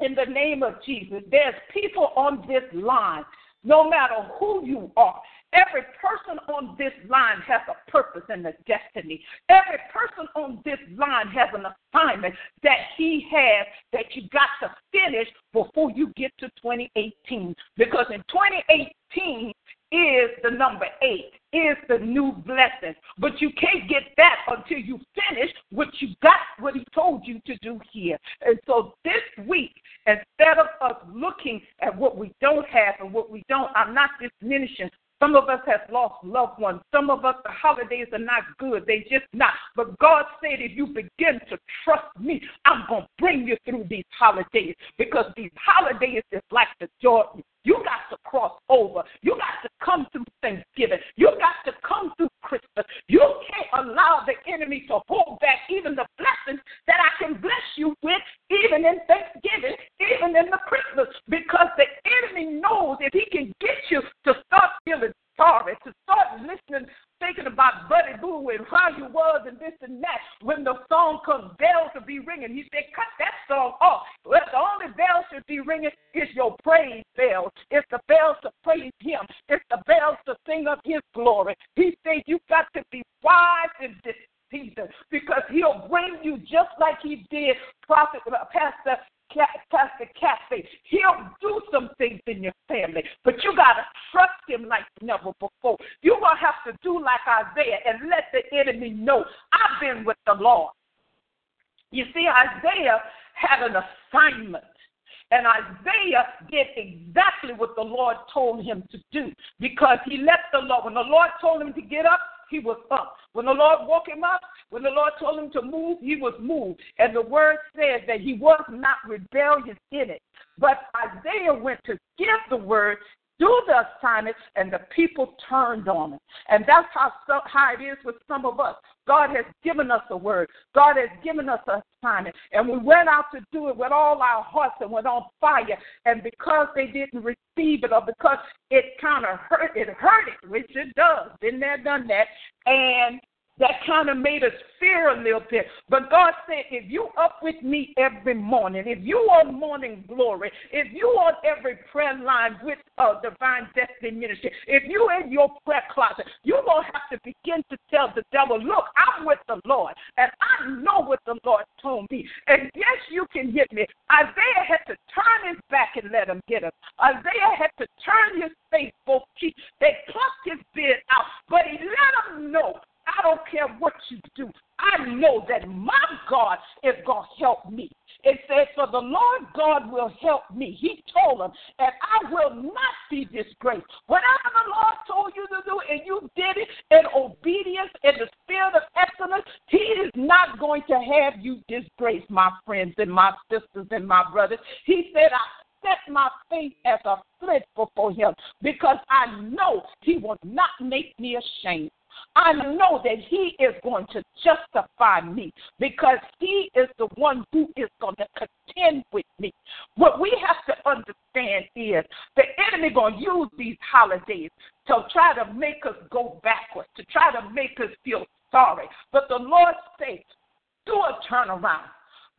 in the name of Jesus, there's people on this line, no matter who you are. Every person on this line has a purpose and a destiny. Every person on this line has an assignment that he has that you got to finish before you get to 2018. Because in 2018 is the number eight, is the new blessing. But you can't get that until you finish what you got, what he told you to do here. And so this week, instead of us looking at what we don't have and what we don't, I'm not diminishing some of us have lost loved ones. Some of us, the holidays are not good. They just not. But God said, if you begin to trust me, I'm going to bring you through these holidays because these holidays is like the Jordan. You got to cross over. You got to come through Thanksgiving. You got to come through Christmas. You can't allow the enemy to hold back even the blessings that I can bless you with, even in Thanksgiving, even in the Christmas, because the enemy knows if he can get you to start feeling sorry, to start listening, thinking about Buddy Boo and how you was and this and that. When the song comes, bells to be ringing. He said, cut that song off. Well, the only bells should be ringing is your praise bells. It's the bells to praise him. It's the bells to sing of his glory. He said you got to be wise in this season because he'll bring you just like he did Prophet uh, Pastor Pastor Kathy. He'll do some things in your family, but you got to trust him like never before. You're going to have to do like Isaiah and let the enemy know I've been with the Lord. You see, Isaiah had an assignment. And Isaiah did exactly what the Lord told him to do because he let the Lord, when the Lord told him to get up, he was up. When the Lord woke him up, when the Lord told him to move, he was moved. And the word says that he was not rebellious in it. But Isaiah went to give the word, do the assignment, and the people turned on it. And that's how, so, how it is with some of us. God has given us a word. God has given us an assignment. And we went out to do it with all our hearts and went on fire. And because they didn't receive it or because it kind of hurt, it hurt it, which it does. Been there, done that. And that kind of made us fear a little bit. But God said, if you up with me every morning, if you on morning glory, if you on every prayer line with uh, divine destiny ministry, if you in your prayer closet, you're going to have to begin to tell the devil, look, I'm with the Lord, and I know what the Lord told me. And yes, you can hit me. Isaiah had to turn his back and let him get him. Isaiah had to turn his face both cheeks. They plucked his beard out, but he let him know I don't care what you do. I know that my God is going to help me. It says, For the Lord God will help me. He told him, and I will not be disgraced. Whatever the Lord told you to do and you did it in obedience in the spirit of excellence, He is not going to have you disgraced, my friends and my sisters and my brothers. He said, I set my face as a flint before him because I know he will not make me ashamed. I know that He is going to justify me because He is the one who is going to contend with me. What we have to understand is the enemy going to use these holidays to try to make us go backwards, to try to make us feel sorry. But the Lord says, do a turnaround.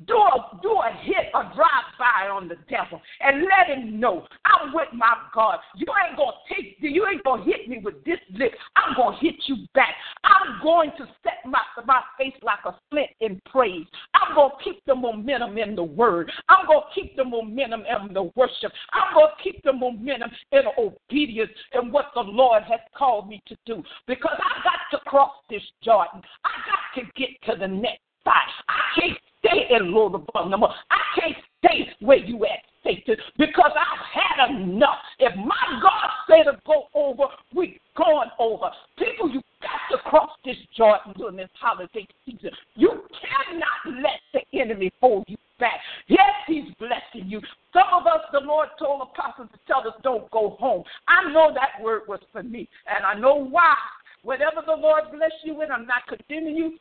Do a, do a hit, a drive by on the devil, and let him know I'm with my God. You ain't gonna take, you ain't gonna hit me with this lick. I'm gonna hit you back. I'm going to set my my face like a flint in praise. I'm gonna keep the momentum in the word. I'm gonna keep the momentum in the worship. I'm gonna keep the momentum in obedience in what the Lord has called me to do. Because I got to cross this Jordan. I got to get to the next side. I can't stay in Lodabar no more. I can't stay where you at, Satan, because I've had enough. If my God say to go over, we going over. People, you got to cross this Jordan during this holiday season. You cannot let the enemy hold you back. Yes, he's blessing you. Some of us, the Lord told apostles to tell us, don't go home. I know that word was for me, and I know why. Whatever the Lord bless you with, I'm not condemning you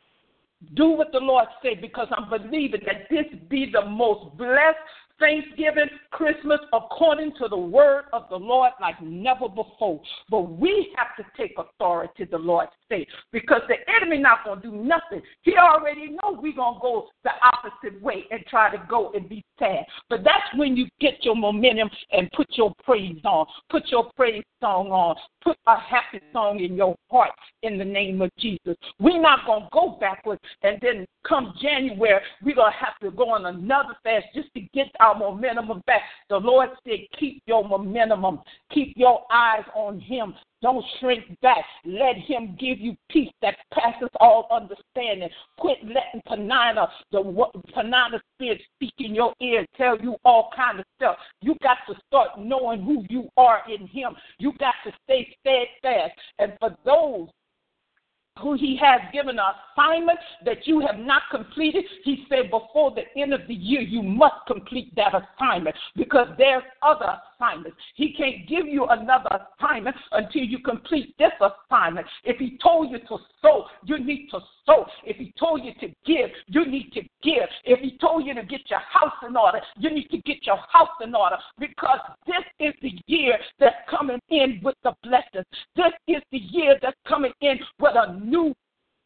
do what the Lord said because I'm believing that this be the most blessed Thanksgiving, Christmas, according to the word of the Lord like never before. But we have to take authority, the Lord because the enemy not going to do nothing. He already know we going to go the opposite way and try to go and be sad. But that's when you get your momentum and put your praise on. Put your praise song on. Put a happy song in your heart in the name of Jesus. We're not going to go backwards and then come January, we're going to have to go on another fast just to get our momentum back. The Lord said, keep your momentum. Keep your eyes on Him. Don't shrink back. Let him give you peace that passes all understanding. Quit letting Peninnah, the Peninnah spirit speak in your ear and tell you all kind of stuff. You got to start knowing who you are in him. You got to stay steadfast. And for those who he has given an assignment that you have not completed. He said before the end of the year, you must complete that assignment because there's other assignments. He can't give you another assignment until you complete this assignment. If he told you to sow, you need to sow. If he told you to give, you need to give. If he told you to get your house in order, you need to get your house in order because this is the year that's coming in with the blessings. This is the year that's coming in with a new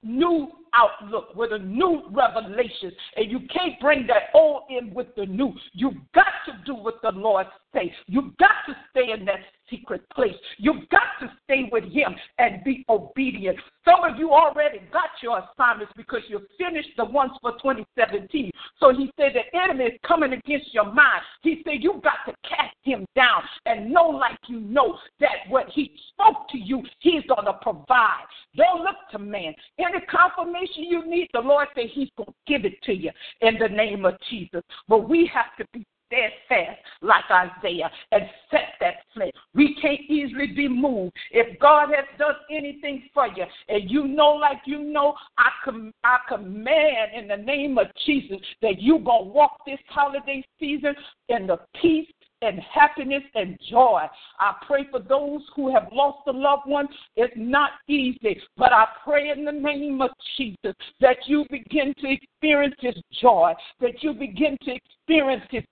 new outlook, with a new revelation. And you can't bring that old in with the new. You've got to do what the Lord says. You've got to stay in that secret place. You've got to stay with Him and be obedient. Some of you already got your assignments because you finished the ones for 2017. So He said the enemy is coming against your mind. He said you've got to cast him down and know, like you know, that what He spoke to you, He's going to provide. Don't look to man. Any confirmation you need, the Lord said He's going to give it to you in the name of Jesus. But we have to be steadfast like Isaiah and set that flint. We can't easily be moved. If God has done anything for you and you know, like you know, I, com- I command in the name of Jesus that you going to walk this holiday season in the peace and happiness and joy. I pray for those who have lost a loved one. It's not easy, but I pray in the name of Jesus that you begin to experience His joy, that you begin to experience His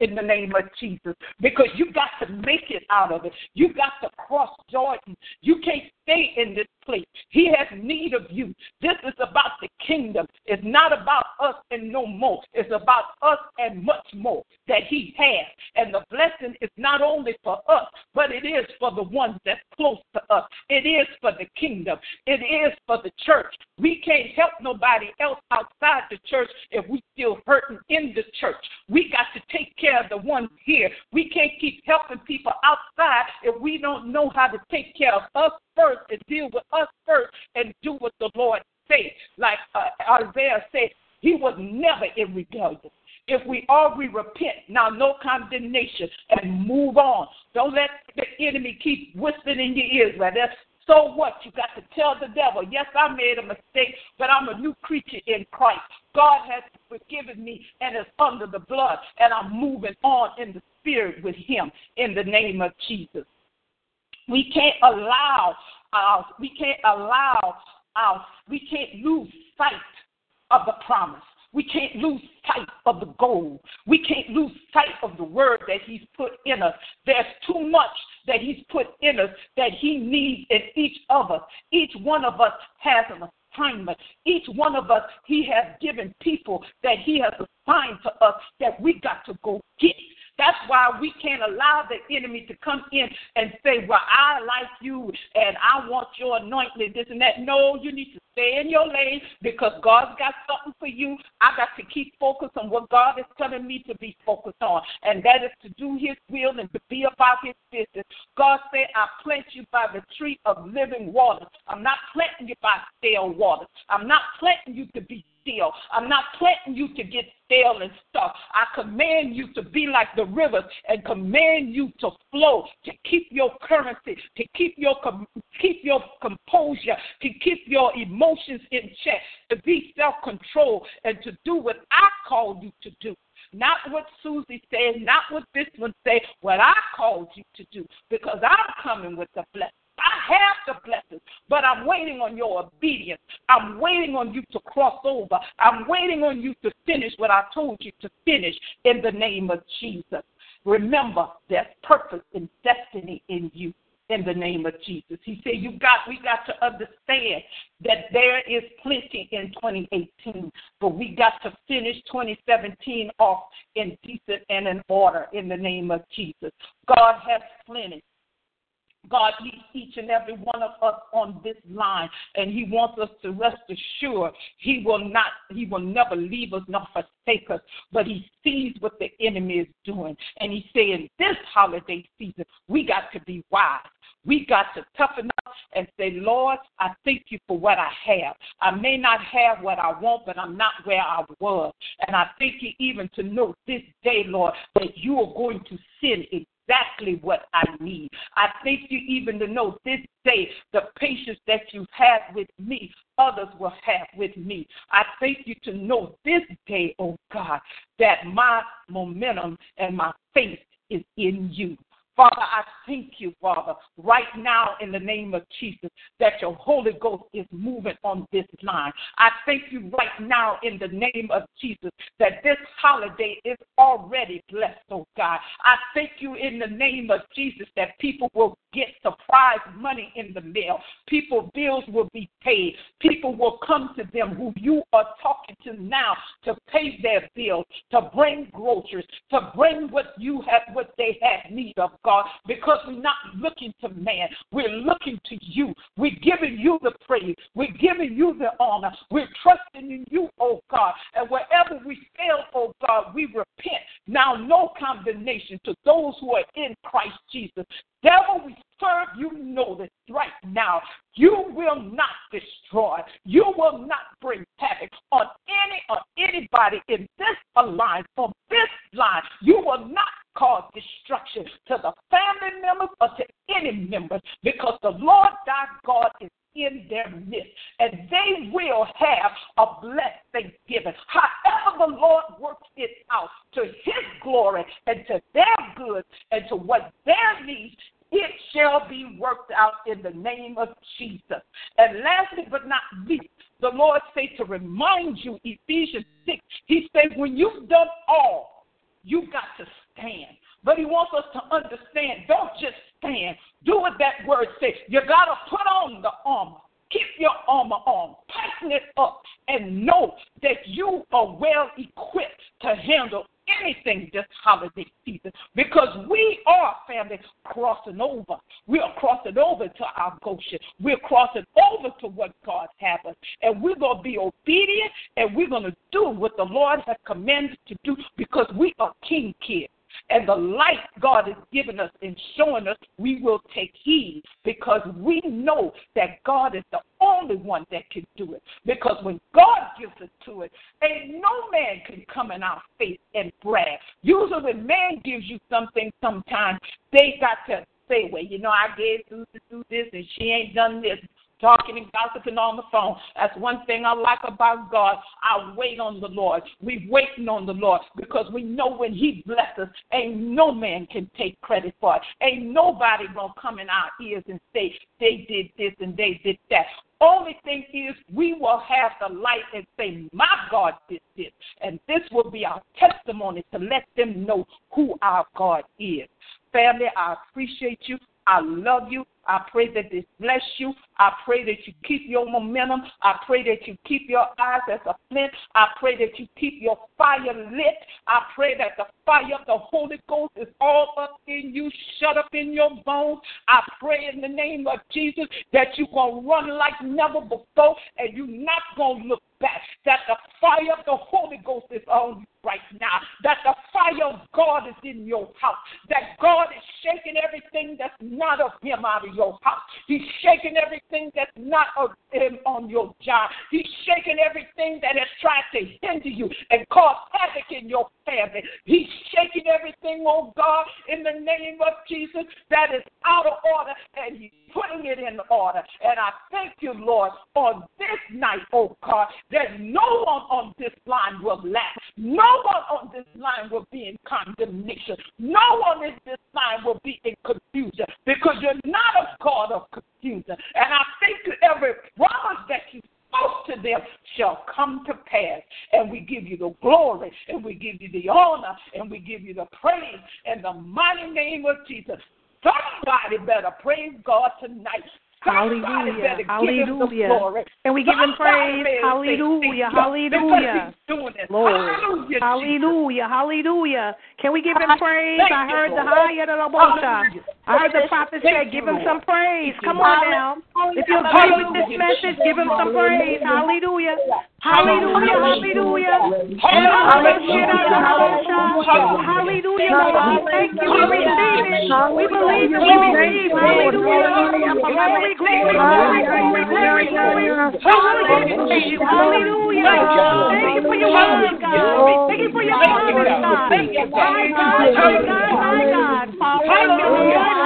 in the name of Jesus, because you got to make it out of it. You got to cross Jordan. You can't stay in this place. He has need of you. This is about the kingdom. It's not about us and no more. It's about us and much more that He has. And the blessing is not only for us, but it is for the ones that's close to us. It is for the kingdom. It is for the church. We can't help nobody else outside the church if we still hurting in the church. We got to take care of the ones here. We can't keep helping people outside if we don't know how to take care of us first and deal with us first and do what the Lord said. Like uh, Isaiah said, he was never in rebellion. If we all we repent. Now, no condemnation and move on. Don't let the enemy keep whispering in your ears. Right? That's so what? You got to tell the devil, yes, I made a mistake, but I'm a new creature in Christ. God has forgiven me and is under the blood, and I'm moving on in the spirit with Him in the name of Jesus. We can't allow our, we can't allow our, we can't lose sight of the promise. We can't lose sight of the goal. We can't lose sight of the word that He's put in us. There's too much that He's put in us that He needs in each of us. Each one of us has an assignment. Each one of us, He has given people that He has assigned to us that we got to go get. That's why we can't allow the enemy to come in and say, Well, I like you and I want your anointing, this and that. No, you need to stay in your lane because God's got something for you. I got to keep focused on what God is telling me to be focused on, and that is to do His will and to be about His business. God said, I plant you by the tree of living water. I'm not planting you by stale water. I'm not planting you to be stale. I'm not planting you to get stale and stuff. I command you to be like the rivers and command you to flow, to keep your currency, to keep your keep your composure, to keep your emotions in check, to be self-control, and to do what I called you to do. Not what Susie said, not what this one said, what I called you to do, because I'm coming with the blessing. I have but I'm waiting on your obedience. I'm waiting on you to cross over. I'm waiting on you to finish what I told you to finish in the name of Jesus. Remember, there's purpose and destiny in you in the name of Jesus. He said, "You got, we got to understand that there is plenty in 2018, but we got to finish 2017 off in decent and in order in the name of Jesus. God has plenty. God needs each and every one of us on this line, and He wants us to rest assured He will not, He will never leave us nor forsake us. But He sees what the enemy is doing, and He's saying this holiday season we got to be wise. We got to toughen up and say, Lord, I thank you for what I have. I may not have what I want, but I'm not where I was. And I thank you even to know this day, Lord, that you are going to send exactly what I need. I thank you even to know this day the patience that you have with me, others will have with me. I thank you to know this day, oh God, that my momentum and my faith is in you. Father, I thank you, Father, right now in the name of Jesus, that your Holy Ghost is moving on this line. I thank you right now in the name of Jesus that this holiday is already blessed, oh God. I thank you in the name of Jesus that people will get surprise money in the mail. People bills will be paid. People will come to them who you are talking to now to pay their bills, to bring groceries, to bring what you have what they have need of, God, because we're not looking to man. We're looking to you. We're giving you the praise. We're giving you the honor. We're trusting in you, oh God. And wherever we fail, oh God, we repent. Now no condemnation to those who are in Christ Jesus. Devil, we serve you know this right now. You will not destroy. You will not bring havoc on any or anybody in this alliance, on this line. You will not cause destruction to the family members or to any members because the Lord thy God is in their midst, and they will have a blessed Thanksgiving. However, the Lord works it out to His glory and to their good and to what their needs, it shall be worked out in the name of Jesus. And lastly but not least, the Lord say to remind you, Ephesians 6, He said, when you've done all, you've got to stand. But He wants us to understand, don't just stand. Do what that word says. You got to put on the armor. Keep your armor on, tighten it up, and know that you are well equipped to handle anything this holiday season because we are family crossing over. We are crossing over to our Goshen. We're crossing over to what God has us. And we're going to be obedient and we're going to do what the Lord has commanded to do because we are king kids. And the light God has given us and showing us, we will take heed because we know that God is the only one that can do it. Because when God gives it to it, ain't no man can come in our face and brag. Usually when man gives you something sometimes, they got to say, well, you know, I gave Susan do this and she ain't done this talking and gossiping on the phone. That's one thing I like about God. I wait on the Lord. We waiting on the Lord because we know when He blesses, ain't no man can take credit for it. Ain't nobody gonna come in our ears and say they did this and they did that. Only thing is, we will have the light and say, My God did this. And this will be our testimony to let them know who our God is. Family, I appreciate you. I love you. I pray that this bless you. I pray that you keep your momentum. I pray that you keep your eyes as a flint. I pray that you keep your fire lit. I pray that the fire of the Holy Ghost is all up in you, shut up in your bones. I pray in the name of Jesus that you're going to run like never before and you're not going to look back. That the fire of the Holy Ghost is on you right now. That the fire of God is in your house. That God is shaking everything that's not of Him out of your house. He's shaking everything that's not of Him on your job. He's shaking everything that has tried to hinder you and cause havoc in your family. He's shaking everything, oh God, in the name of Jesus that is out of order and He's putting it in order. And I thank you, Lord, on this night, oh God, that no one on this line will lack. No one on this line will be in condemnation. No one in this line will be in confusion because you're not a God of confusion. And I thank you, every promise that you spoke to them shall come to pass. And we give you the glory, and we give you the honor, and we give you the praise in the mighty name of Jesus. Somebody better praise God tonight. Hallelujah. Hallelujah. And we give him praise. Hallelujah. Hallelujah. Lord. Hallelujah. Hallelujah. Can we give him praise? I heard the high I heard the prophet say, give him some praise. Come on now. If you agree with this message, give him some praise. Hallelujah. Hallelujah. Hallelujah. Hallelujah, Lord. Thank you. We receive it. We believe it. We receive. Hallelujah. Glory, glory, glory, glory, glory, glory. Hallelujah. Hallelujah. Thank you for your word, God. Thank you for your promise, God. My God, my God, my God. Hallelujah.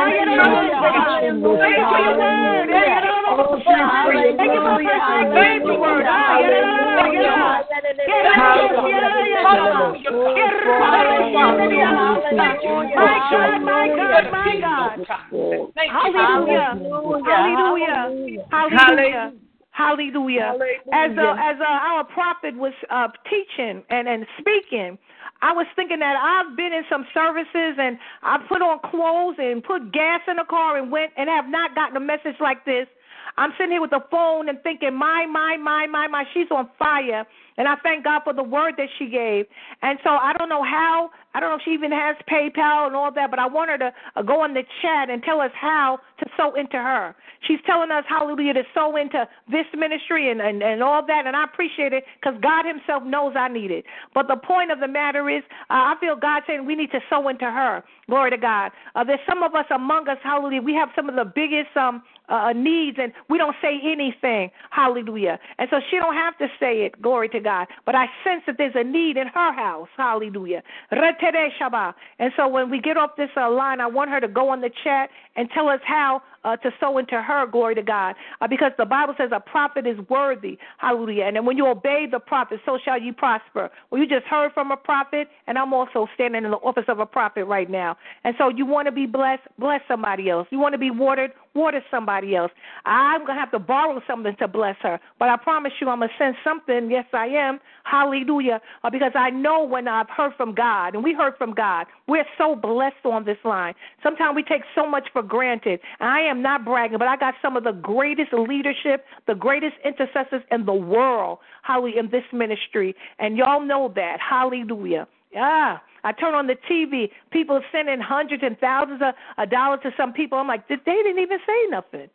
Hallelujah. Hallelujah. Hallelujah. As uh, as uh, our prophet was uh, teaching and and speaking, I was thinking that I've been in some services and I put on clothes and put gas in the car and went and have not gotten a message like this. I'm sitting here with the phone and thinking, my, my, my, my, my, she's on fire. And I thank God for the word that she gave. And so I don't know how, I don't know if she even has PayPal and all that, but I want her to uh, go in the chat and tell us how to sow into her. She's telling us, hallelujah, to sow into this ministry and, and, and all that. And I appreciate it because God Himself knows I need it. But the point of the matter is, uh, I feel God saying we need to sow into her. Glory to God. Uh, there's some of us among us, hallelujah, we have some of the biggest um, uh, needs and we don't say anything. Hallelujah. And so she don't have to say it. Glory to God. But I sense that there's a need in her house. Hallelujah. And so when we get off this uh, line, I want her to go on the chat and tell us how uh, to sow into her, glory to God. Uh, because the Bible says a prophet is worthy. Hallelujah. And then when you obey the prophet, so shall you prosper. Well, you just heard from a prophet, and I'm also standing in the office of a prophet right now. And so you want to be blessed, bless somebody else. You want to be watered, water somebody else. I'm going to have to borrow something to bless her. But I promise you, I'm going to send something. Yes, I am. Hallelujah. Uh, because I know when I've heard from God, and we heard from God, we're so blessed on this line. Sometimes we take so much for granted. And I am not bragging, but I got some of the greatest leadership, the greatest intercessors in the world, hallelujah, in this ministry. And y'all know that. Hallelujah. Yeah. I turn on the TV, people sending hundreds and thousands of dollars to some people. I'm like, they didn't even say nothing.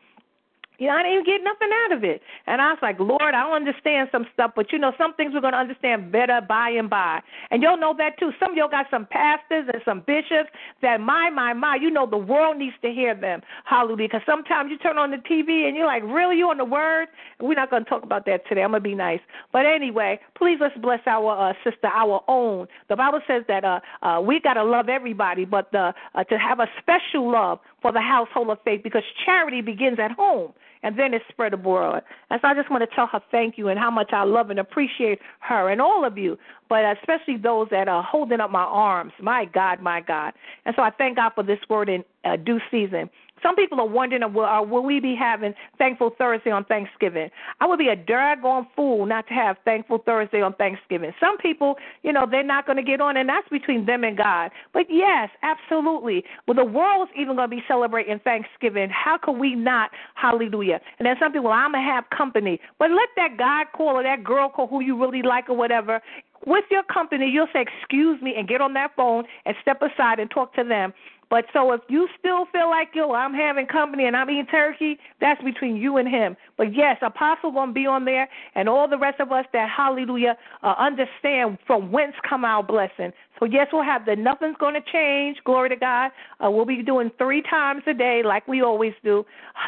You know, I didn't even get nothing out of it. And I was like, Lord, I don't understand some stuff, but you know, some things we're going to understand better by and by. And y'all know that too. Some of y'all got some pastors and some bishops that, my, my, my, you know, the world needs to hear them. Hallelujah. Because sometimes you turn on the TV and you're like, really? You on the word? We're not going to talk about that today. I'm going to be nice. But anyway, please let's bless our uh, sister, our own. The Bible says that uh, uh, we got to love everybody, but the, uh, to have a special love for the household of faith because charity begins at home and then it's spread abroad. And so I just want to tell her thank you and how much I love and appreciate her and all of you, but especially those that are holding up my arms. My God, my God. And so I thank God for this word in uh, due season. Some people are wondering, will, uh, will we be having Thankful Thursday on Thanksgiving? I would be a doggone fool not to have Thankful Thursday on Thanksgiving. Some people, you know, they're not going to get on, and that's between them and God. But yes, absolutely. Well, the world's even going to be celebrating Thanksgiving. How can we not? Hallelujah. And then some people, well, I'm going to have company. But let that guy call or that girl call who you really like or whatever with your company, you'll say, Excuse me, and get on that phone and step aside and talk to them. But so if you still feel like yo, I'm having company and I'm eating turkey, that's between you and him. But yes, Apostle gonna be on there, and all the rest of us that Hallelujah uh, understand from whence come our blessing. So yes, we'll have the nothing's gonna change. Glory to God. Uh, we'll be doing three times a day like we always do.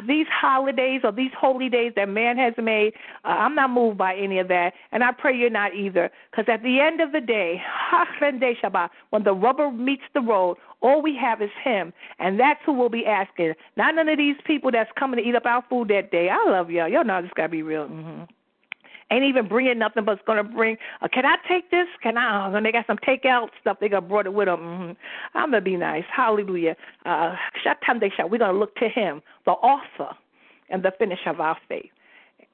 These holidays or these holy days that man has made, uh, I'm not moved by any of that, and I pray you're not either. Because at the end of the day, when the rubber meets the road, all we have is Him, and that's who we'll be asking. Not none of these people that's coming to eat up our food that day. I love y'all. Y'all know this gotta be real. Mm-hmm. Ain't even bringing nothing, but it's gonna bring. Uh, can I take this? Can I? Uh, they got some takeout stuff. They got brought it with them. Mm-hmm. I'm gonna be nice. Hallelujah. Uh, time they shot, we're gonna look to Him, the author and the finisher of our faith.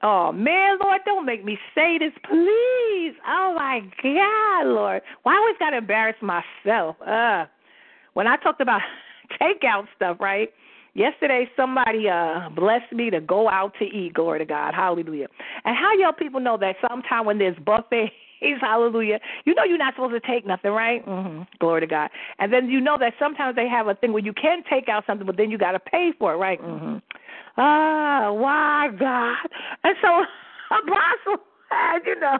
Oh man, Lord, don't make me say this, please. Oh my God, Lord, why always gotta embarrass myself? Uh, when I talked about takeout stuff, right? Yesterday, somebody uh blessed me to go out to eat. Glory to God, Hallelujah. And how y'all people know that sometime when there's buffet hallelujah. You know you're not supposed to take nothing, right? Mm-hmm. Glory to God. And then you know that sometimes they have a thing where you can take out something, but then you got to pay for it, right? Mm-hmm. Ah, why God? And so Apostle had, you know,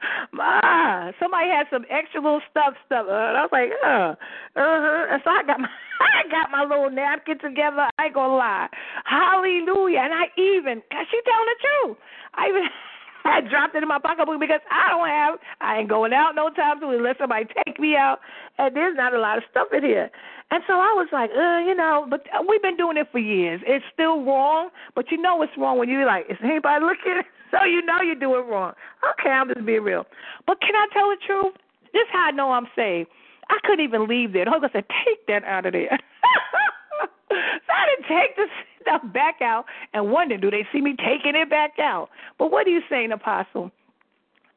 Ma, somebody had some extra little stuff stuff. Uh, and I was like, uh, uh huh. And so I got my I got my little napkin together. I ain't gonna lie. Hallelujah. And I even cause she telling the truth. I even I dropped it in my pocketbook because I don't have I ain't going out no time soon unless somebody take me out and there's not a lot of stuff in here. And so I was like, uh, you know, but we've been doing it for years. It's still wrong, but you know it's wrong when you're like, is anybody looking? So you know you're doing wrong. Okay, I'm just being real. But can I tell the truth? This is how I know I'm saved. I couldn't even leave there. The Holy Ghost said, take that out of there. so I didn't take the stuff back out and wonder, do they see me taking it back out? But what are you saying, Apostle?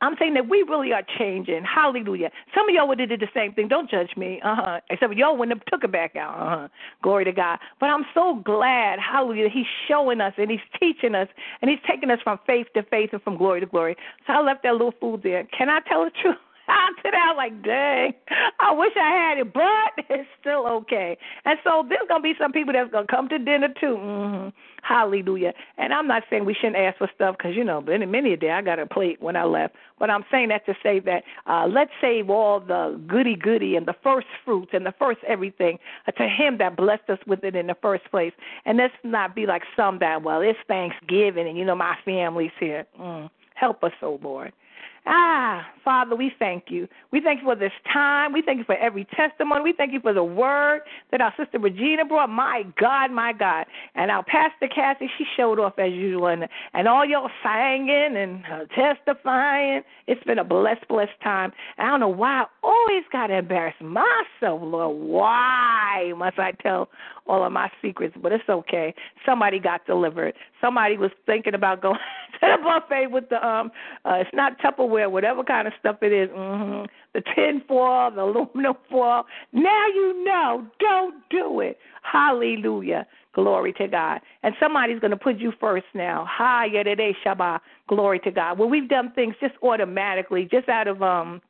I'm saying that we really are changing. Hallelujah. Some of y'all would have did the same thing. Don't judge me. Uh huh. Except y'all wouldn't have took it back out. Uh huh. Glory to God. But I'm so glad, hallelujah, he's showing us and he's teaching us and he's taking us from faith to faith and from glory to glory. So I left that little food there. Can I tell the truth? I was like, dang, I wish I had it, but it's still okay. And so there's gonna be some people that's gonna come to dinner too. Mm-hmm. Hallelujah. And I'm not saying we shouldn't ask for stuff because you know, many many a day I got a plate when I left. But I'm saying that to say that uh, let's save all the goody goody and the first fruits and the first everything uh, to Him that blessed us with it in the first place. And let's not be like some that well, it's Thanksgiving and you know my family's here. Mm. Help us, oh Lord. Ah, Father, we thank you. We thank you for this time. We thank you for every testimony. We thank you for the word that our sister Regina brought. My God, my God. And our Pastor Kathy, she showed off as usual. And, and all y'all singing and testifying. It's been a blessed, blessed time. I don't know why I always got to embarrass myself, Lord. Why must I tell all of my secrets? But it's okay. Somebody got delivered. Somebody was thinking about going to the buffet with the, um, uh, it's not Tupperware whatever kind of stuff it is, mm-hmm, the tin foil, the aluminum foil. Now you know, don't do it. Hallelujah. Glory to God. And somebody's going to put you first now. Hi, today, Shabbat. Glory to God. Well, we've done things just automatically, just out of um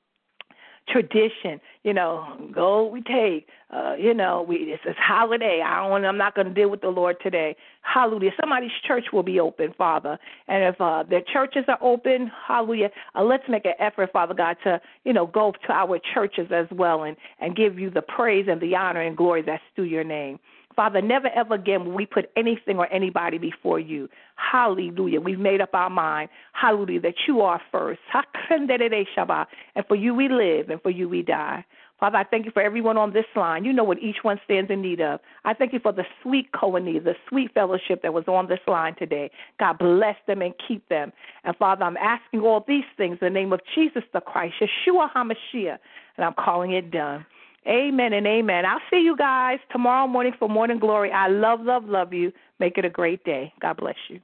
tradition. You know, go we take. Uh, you know, we it's a holiday. I don't. I'm not going to deal with the Lord today. Hallelujah. Somebody's church will be open, Father, and if uh, their churches are open, Hallelujah. Uh, let's make an effort, Father God, to you know go to our churches as well and and give you the praise and the honor and glory that's due your name. Father, never ever again will we put anything or anybody before you. Hallelujah. We've made up our mind. Hallelujah. That you are first. And for you we live and for you we die. Father, I thank you for everyone on this line. You know what each one stands in need of. I thank you for the sweet koine, the sweet fellowship that was on this line today. God bless them and keep them. And Father, I'm asking all these things in the name of Jesus the Christ, Yeshua HaMashiach, and I'm calling it done. Amen and amen. I'll see you guys tomorrow morning for Morning Glory. I love, love, love you. Make it a great day. God bless you.